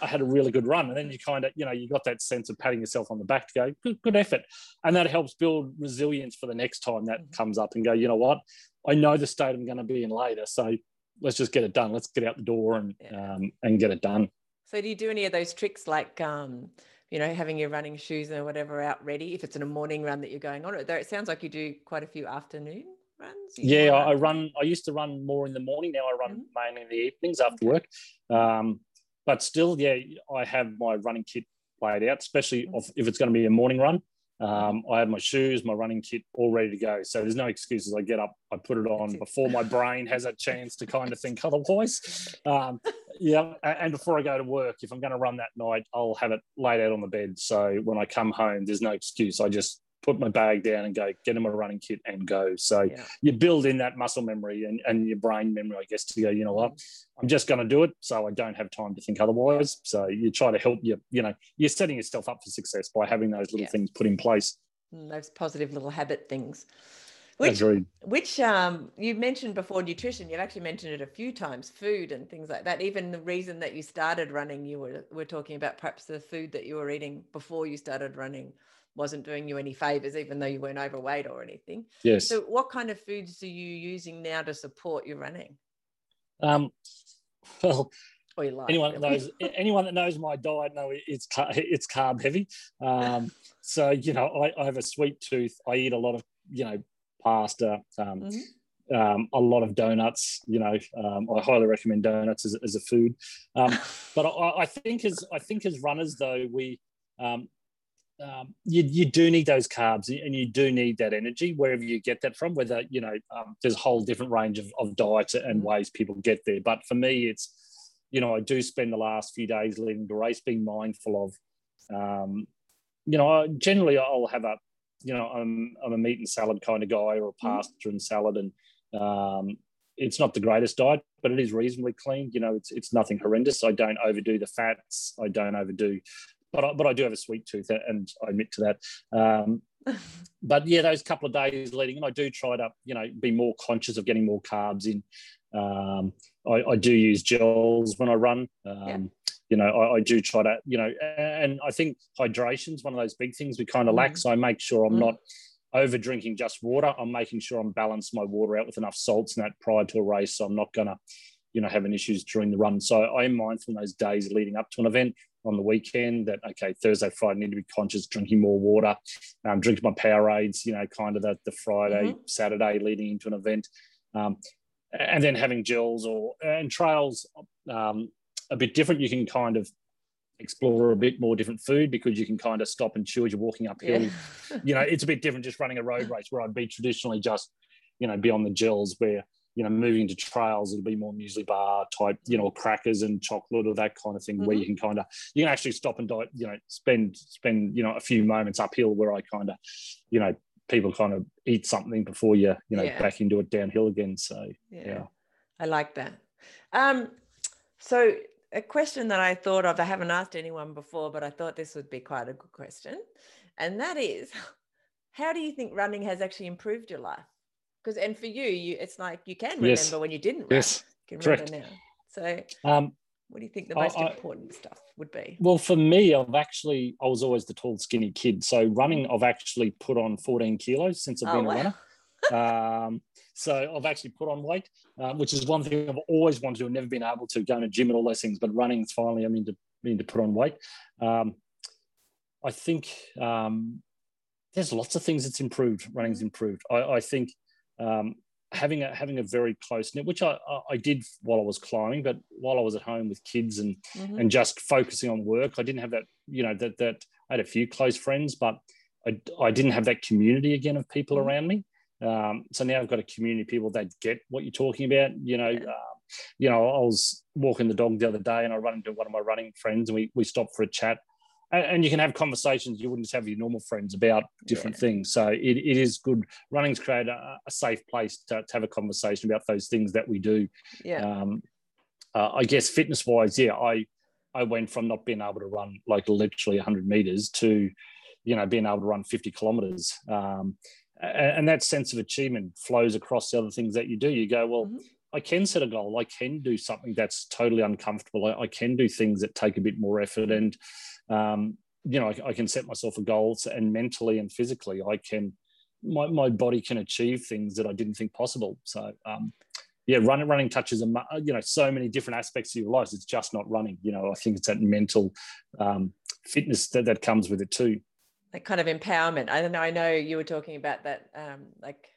I had a really good run. And then you kind of, you know, you got that sense of patting yourself on the back to go, good, good effort. And that helps build resilience for the next time that mm-hmm. comes up and go, you know what? I know the state I'm going to be in later. So let's just get it done. Let's get out the door and yeah. um, and get it done. So do you do any of those tricks like um, you know, having your running shoes and whatever out ready if it's in a morning run that you're going on? Though it sounds like you do quite a few afternoon runs. Yeah, I, I run. I used to run more in the morning. Now I run mm-hmm. mainly in the evenings after okay. work. Um, but still, yeah, I have my running kit laid out, especially if it's going to be a morning run. Um, I have my shoes, my running kit all ready to go. So there's no excuses. I get up, I put it on before my brain has a chance to kind of think otherwise. Um, yeah, and before I go to work, if I'm going to run that night, I'll have it laid out on the bed. So when I come home, there's no excuse. I just put my bag down and go get him a running kit and go. So yeah. you build in that muscle memory and, and your brain memory, I guess, to go, you know what, I'm just going to do it. So I don't have time to think otherwise. So you try to help you, you know, you're setting yourself up for success by having those little yeah. things put in place. Mm, those positive little habit things. Which, Agreed. which um, you mentioned before nutrition, you've actually mentioned it a few times, food and things like that. Even the reason that you started running, you were, were talking about perhaps the food that you were eating before you started running wasn't doing you any favors, even though you weren't overweight or anything. Yes. So, what kind of foods are you using now to support your running? Um, [laughs] well, anyone that knows anyone that knows my diet know it's it's carb heavy. Um, [laughs] so you know, I, I, have a sweet tooth. I eat a lot of you know pasta. Um, mm-hmm. um, a lot of donuts, you know, um, I highly recommend donuts as, as a food. Um, [laughs] but I, I, think as I think as runners though, we um, you, you do need those carbs and you do need that energy wherever you get that from whether you know um, there's a whole different range of, of diets and mm-hmm. ways people get there but for me it's you know i do spend the last few days leading the race being mindful of um, you know generally i'll have a you know i'm, I'm a meat and salad kind of guy or a mm-hmm. pasta and salad and um, it's not the greatest diet, but it is reasonably clean. You know, it's it's nothing horrendous. I don't overdo the fats. I don't overdo but I, but I do have a sweet tooth, and I admit to that. Um, [laughs] but yeah, those couple of days leading in, I do try to you know be more conscious of getting more carbs in. Um, I, I, do use gels when I run. Um, yeah. You know, I, I, do try to you know, and I think hydration is one of those big things we kind of mm. lack. So I make sure I'm mm. not over drinking just water. I'm making sure I'm balancing my water out with enough salts in that prior to a race. So I'm not going to you know, having issues during the run. So I am mindful in those days leading up to an event on the weekend that okay Thursday Friday I need to be conscious drinking more water um, drinking my Powerades you know kind of the, the Friday mm-hmm. Saturday leading into an event um, and then having gels or and trails um, a bit different you can kind of explore a bit more different food because you can kind of stop and chew as you're walking uphill. Yeah. you know, it's a bit different just running a road race where I'd be traditionally just, you know, be on the gels where, you know, moving to trails, it'll be more muesli bar type, you know, crackers and chocolate or that kind of thing mm-hmm. where you can kind of, you can actually stop and, die, you know, spend, spend, you know, a few moments uphill where I kind of, you know, people kind of eat something before you, you know, yeah. back into it downhill again. So, yeah. yeah. I like that. Um, so a question that I thought of, I haven't asked anyone before, but I thought this would be quite a good question. And that is, how do you think running has actually improved your life? Because, and for you, you it's like you can remember yes. when you didn't run. Yes, you can remember now. So, um, what do you think the most I, important stuff would be? Well, for me, I've actually, I was always the tall, skinny kid. So, running, I've actually put on 14 kilos since I've oh, been wow. a runner. [laughs] Um, so I've actually put on weight, um, which is one thing I've always wanted to and never been able to go to gym and all those things. But running is finally, I mean to mean to put on weight. Um, I think um, there's lots of things that's improved. Running's mm-hmm. improved. I, I think um, having a having a very close knit, which I, I did while I was climbing, but while I was at home with kids and mm-hmm. and just focusing on work, I didn't have that. You know that that I had a few close friends, but I, I didn't have that community again of people mm-hmm. around me. Um, so now I've got a community of people that get what you're talking about. You know, um, you know, I was walking the dog the other day and I run into one of my running friends and we we stopped for a chat. And, and you can have conversations you wouldn't just have with your normal friends about different yeah. things. So it, it is good. Running's created a, a safe place to, to, have a conversation about those things that we do. Yeah. Um, uh, I guess fitness wise, yeah, I I went from not being able to run like literally 100 meters to, you know, being able to run 50 kilometers. Um, and that sense of achievement flows across the other things that you do. You go, well, mm-hmm. I can set a goal. I can do something that's totally uncomfortable. I, I can do things that take a bit more effort, and um, you know, I, I, can set myself a goals, and mentally and physically, I can. My, my body can achieve things that I didn't think possible. So, um, yeah, running running touches a you know so many different aspects of your life. It's just not running. You know, I think it's that mental um, fitness that, that comes with it too that kind of empowerment. I don't know. I know you were talking about that, um, like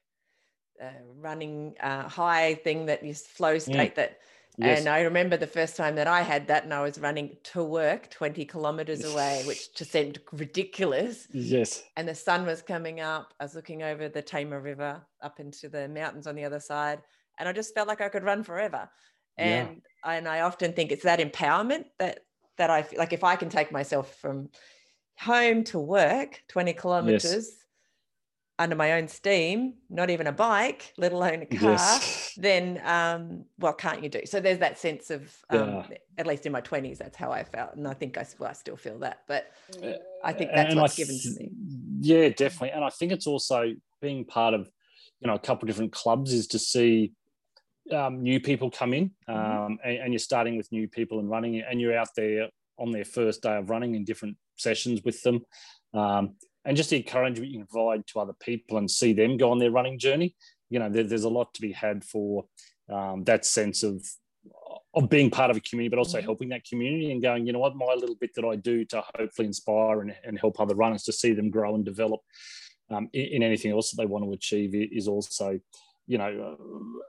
uh, running uh, high thing that is flow mm. state. Mm. That, yes. and I remember the first time that I had that, and I was running to work twenty kilometers away, which just seemed ridiculous. Yes. And the sun was coming up. I was looking over the Tamar River up into the mountains on the other side, and I just felt like I could run forever. And yeah. and I often think it's that empowerment that that I feel like if I can take myself from home to work 20 kilometers yes. Under my own steam not even a bike let alone a car yes. then um, what can't you do so there's that sense of um, yeah. at least in my 20s that's how i felt and i think i, well, I still feel that but i think that's and what's given to me yeah definitely and i think it's also being part of you know a couple of different clubs is to see um, new people come in mm-hmm. um, and, and, you're starting with new people and running and you're out there on their first day of running in different sessions with them. Um, and just the encouragement you can provide to other people and see them go on their running journey. You know, there, there's a lot to be had for um, that sense of of being part of a community, but also mm-hmm. helping that community and going, you know what, my little bit that I do to hopefully inspire and, and help other runners to see them grow and develop um, in, in, anything else that they want to achieve is also you know,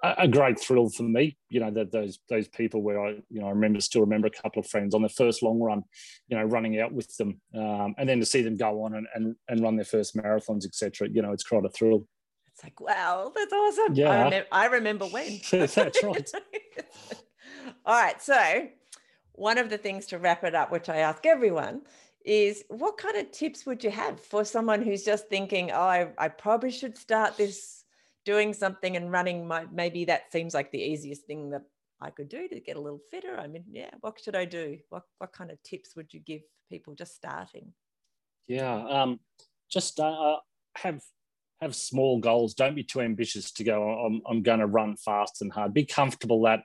a, a, great thrill for me. You know, that those those people where I, you know, I remember still remember a couple of friends on their first long run, you know, running out with them, um, and then to see them go on and and, and run their first marathons, etc. You know, it's quite a thrill. It's like, wow, that's awesome. Yeah, I, remember, I remember when. [laughs] that's right. [laughs] All right, so one of the things to wrap it up, which I ask everyone, is what kind of tips would you have for someone who's just thinking, oh, I, I probably should start this doing something and running my, maybe that seems like the easiest thing that I could do to get a little fitter. I mean, yeah, what should I do? What what kind of tips would you give people just starting? Yeah, um, just uh, have have small goals. Don't be too ambitious to go. I'm I'm going to run fast and hard. Be comfortable that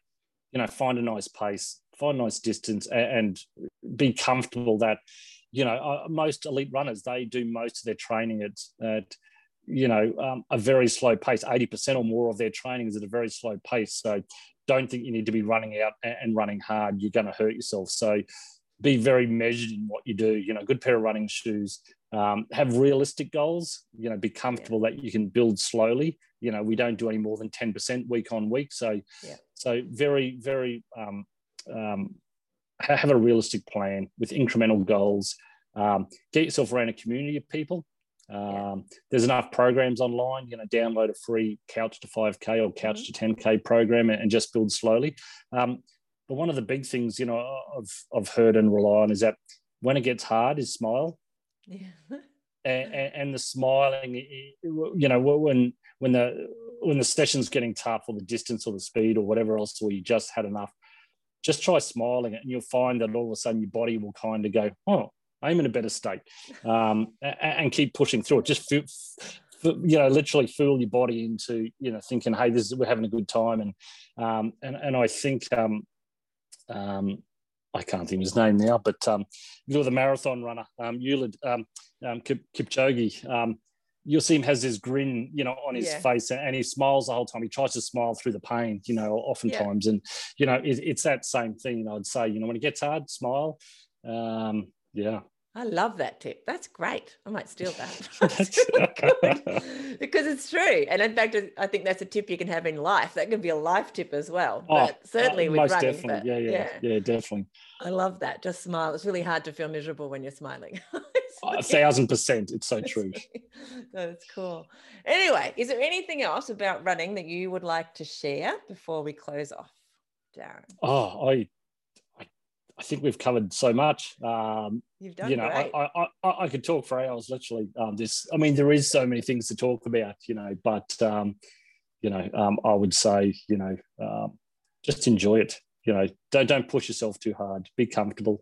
you know find a nice pace, find a nice distance, and, and be comfortable that you know uh, most elite runners they do most of their training at at you know, um, a very slow pace. 80% or more of their training is at a very slow pace. So don't think you need to be running out and running hard. You're going to hurt yourself. So be very measured in what you do. You know, good pair of running shoes. Um, have realistic goals. You know, be comfortable yeah. that you can build slowly. You know, we don't do any more than 10% week on week. So, yeah. so very, very um, um, have a realistic plan with incremental goals. Um, get yourself around a community of people. Yeah. Um, there's enough programs online. You know, download a free Couch to 5K or Couch mm-hmm. to 10K program and, and just build slowly. Um, but one of the big things, you know, I've, I've heard and rely on is that when it gets hard, is smile. Yeah. [laughs] and, and, the smiling, you know, when when the when the session's getting tough, or the distance, or the speed, or whatever else, or you just had enough, just try smiling, and you'll find that all of a sudden your body will kind of go, "Oh, I'm in a better state," um, and, and, keep pushing through it. Just feel, you know, literally fool your body into you know thinking, "Hey, this is, we're having a good time," and um, and and I think um, um, I can't think of his name now, but um, you're the marathon runner, um, Eliud, um, um, Kip, Kipchoge. Um, you'll see him has this grin, you know, on his yeah. face, and he smiles the whole time. He tries to smile through the pain, you know, oftentimes, yeah. and you know, it, it's that same thing. I'd say, you know, when it gets hard, smile. Um, yeah, I love that tip. That's great. I might steal that. [laughs] [laughs] because it's true. And in fact, I think that's a tip you can have in life. That can be a life tip as well. Oh, but certainly uh, with running. But, yeah, yeah, yeah, yeah, definitely. I love that. Just smile. It's really hard to feel miserable when you're smiling. [laughs] a thousand percent. It's so true. That's cool. Anyway, is there anything else about running that you would like to share before we close off, Darren? Oh, I I think we've covered so much. Um, You've done you know, great. I, I, I, I, could talk for hours, literally. Um, this, I mean, there is so many things to talk about, you know, but, um, you know, um, I would say, you know, um, just enjoy it. You know, don't, don't push yourself too hard, be comfortable.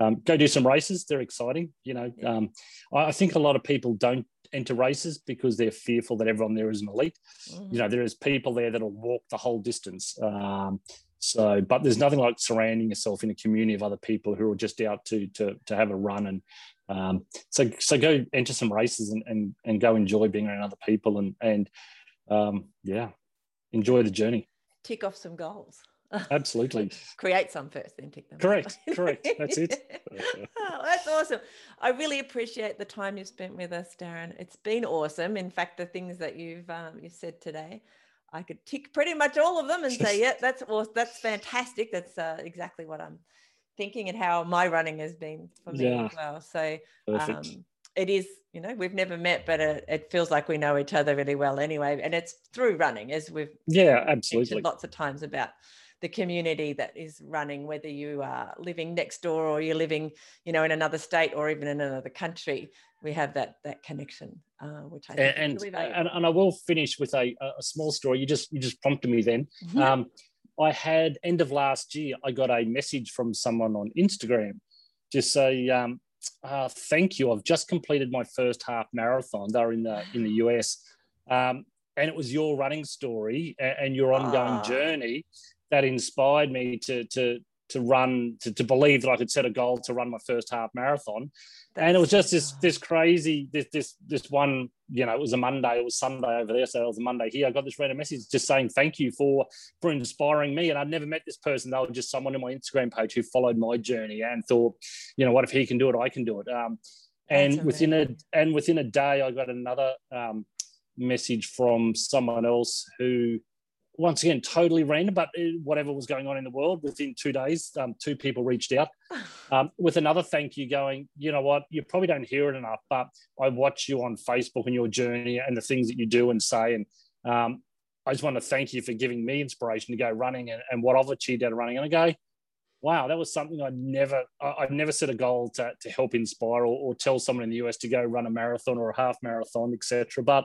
Um, go do some races. They're exciting. You know, um, I, I think a lot of people don't enter races because they're fearful that everyone there is an elite. Mm-hmm. You know, there is people there that'll walk the whole distance. Um, so, but there's nothing like surrounding yourself in a community of other people who are just out to to to have a run and um, so so go enter some races and, and and go enjoy being around other people and and um, yeah, enjoy the journey. Tick off some goals. Absolutely. [laughs] Create some first, then tick them. Correct. Correct. That's it. [laughs] oh, that's awesome. I really appreciate the time you've spent with us, Darren. It's been awesome. In fact, the things that you've um, you said today I could tick pretty much all of them and say, [laughs] yeah, that's well, that's fantastic. That's uh, exactly what I'm thinking and how my running has been for me yeah. as well. So um, it is, you know, we've never met, but it, it, feels like we know each other really well anyway. And it's through running, as we've yeah, absolutely lots of times about the community that is running, whether you are living next door or you're living, you know, in another state or even in another country we have that that connection, uh, which I and, really and, and I will finish with a, a small story. You just you just prompted me then. Mm-hmm. Um, I had end of last year. I got a message from someone on Instagram, just say, um, uh, "Thank you. I've just completed my first half marathon. They're in the in the US, um, and it was your running story and, and your ongoing ah. journey that inspired me to to to run to, to believe that I could set a goal to run my first half marathon. And it was just this this crazy this this this one you know it was a Monday it was Sunday over there so it was a Monday here. I got this random message just saying thank you for for inspiring me. And I'd never met this person they were just someone in my Instagram page who followed my journey and thought you know what if he can do it I can do it. Um, and within a and within a day I got another um, message from someone else who once again, totally random, but uh, whatever was going on in the world within two days, um, two people reached out [laughs] um, with another thank you going, you know what, you probably don't hear it enough, but I watch you on Facebook and your journey and the things that you do and say. And um, I just want to thank you for giving me inspiration to go running and, and what I've achieved out of running. And I go, wow, that was something I'd never, I'd never set a goal to, to help inspire or, or tell someone in the US to go run a marathon or a half marathon, etc. But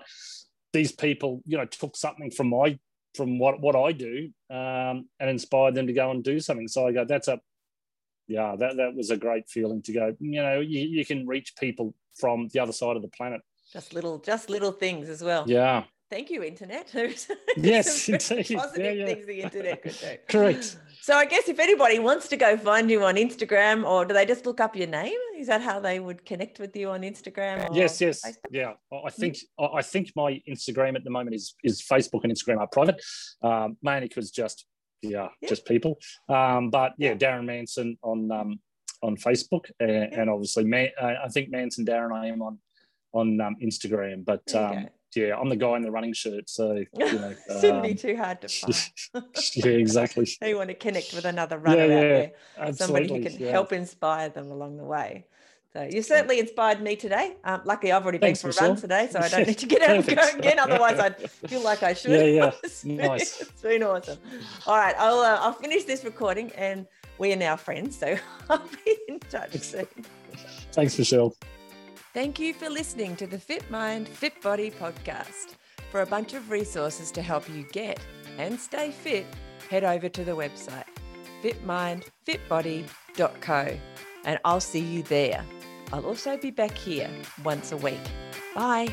these people, you know, took something from my from what what I do um, and inspired them to go and do something. So I go, that's a yeah, that that was a great feeling to go. You know, you, you can reach people from the other side of the planet. Just little, just little things as well. Yeah. Thank you, internet. [laughs] yes, indeed. Positive yeah, yeah. things the internet could do. [laughs] Correct. So I guess if anybody wants to go find you on Instagram, or do they just look up your name? Is that how they would connect with you on Instagram? yes, yes, Facebook? yeah. I think I think my Instagram at the moment is is Facebook and Instagram are private, um, mainly because just yeah, yeah, just people. Um, but yeah, Darren Manson on um, on Facebook, uh, yeah. and obviously, Man, uh, I think Manson Darren I am on on um, Instagram. But um, yeah, I'm the guy in the running shirt, so you [laughs] know, shouldn't be um, too hard to [laughs] find. yeah, exactly. [laughs] you want to connect with another runner yeah, yeah, out there, absolutely, somebody who can yeah. help inspire them along the way. So you certainly inspired me today. Um, luckily, I've already Thanks, been for a run today, so I don't need to get out and go again. Otherwise, I'd feel like I should. Yeah, yeah. it's nice. it's been awesome. All right, I'll uh, I'll finish this recording, and we are now friends, so I'll be in touch soon. Thanks, Michelle. Thank you for listening to the Fit Mind, Fit Body podcast. For a bunch of resources to help you get and stay fit, head over to the website fitmindfitbody.co and I'll see you there. I'll also be back here once a week. Bye.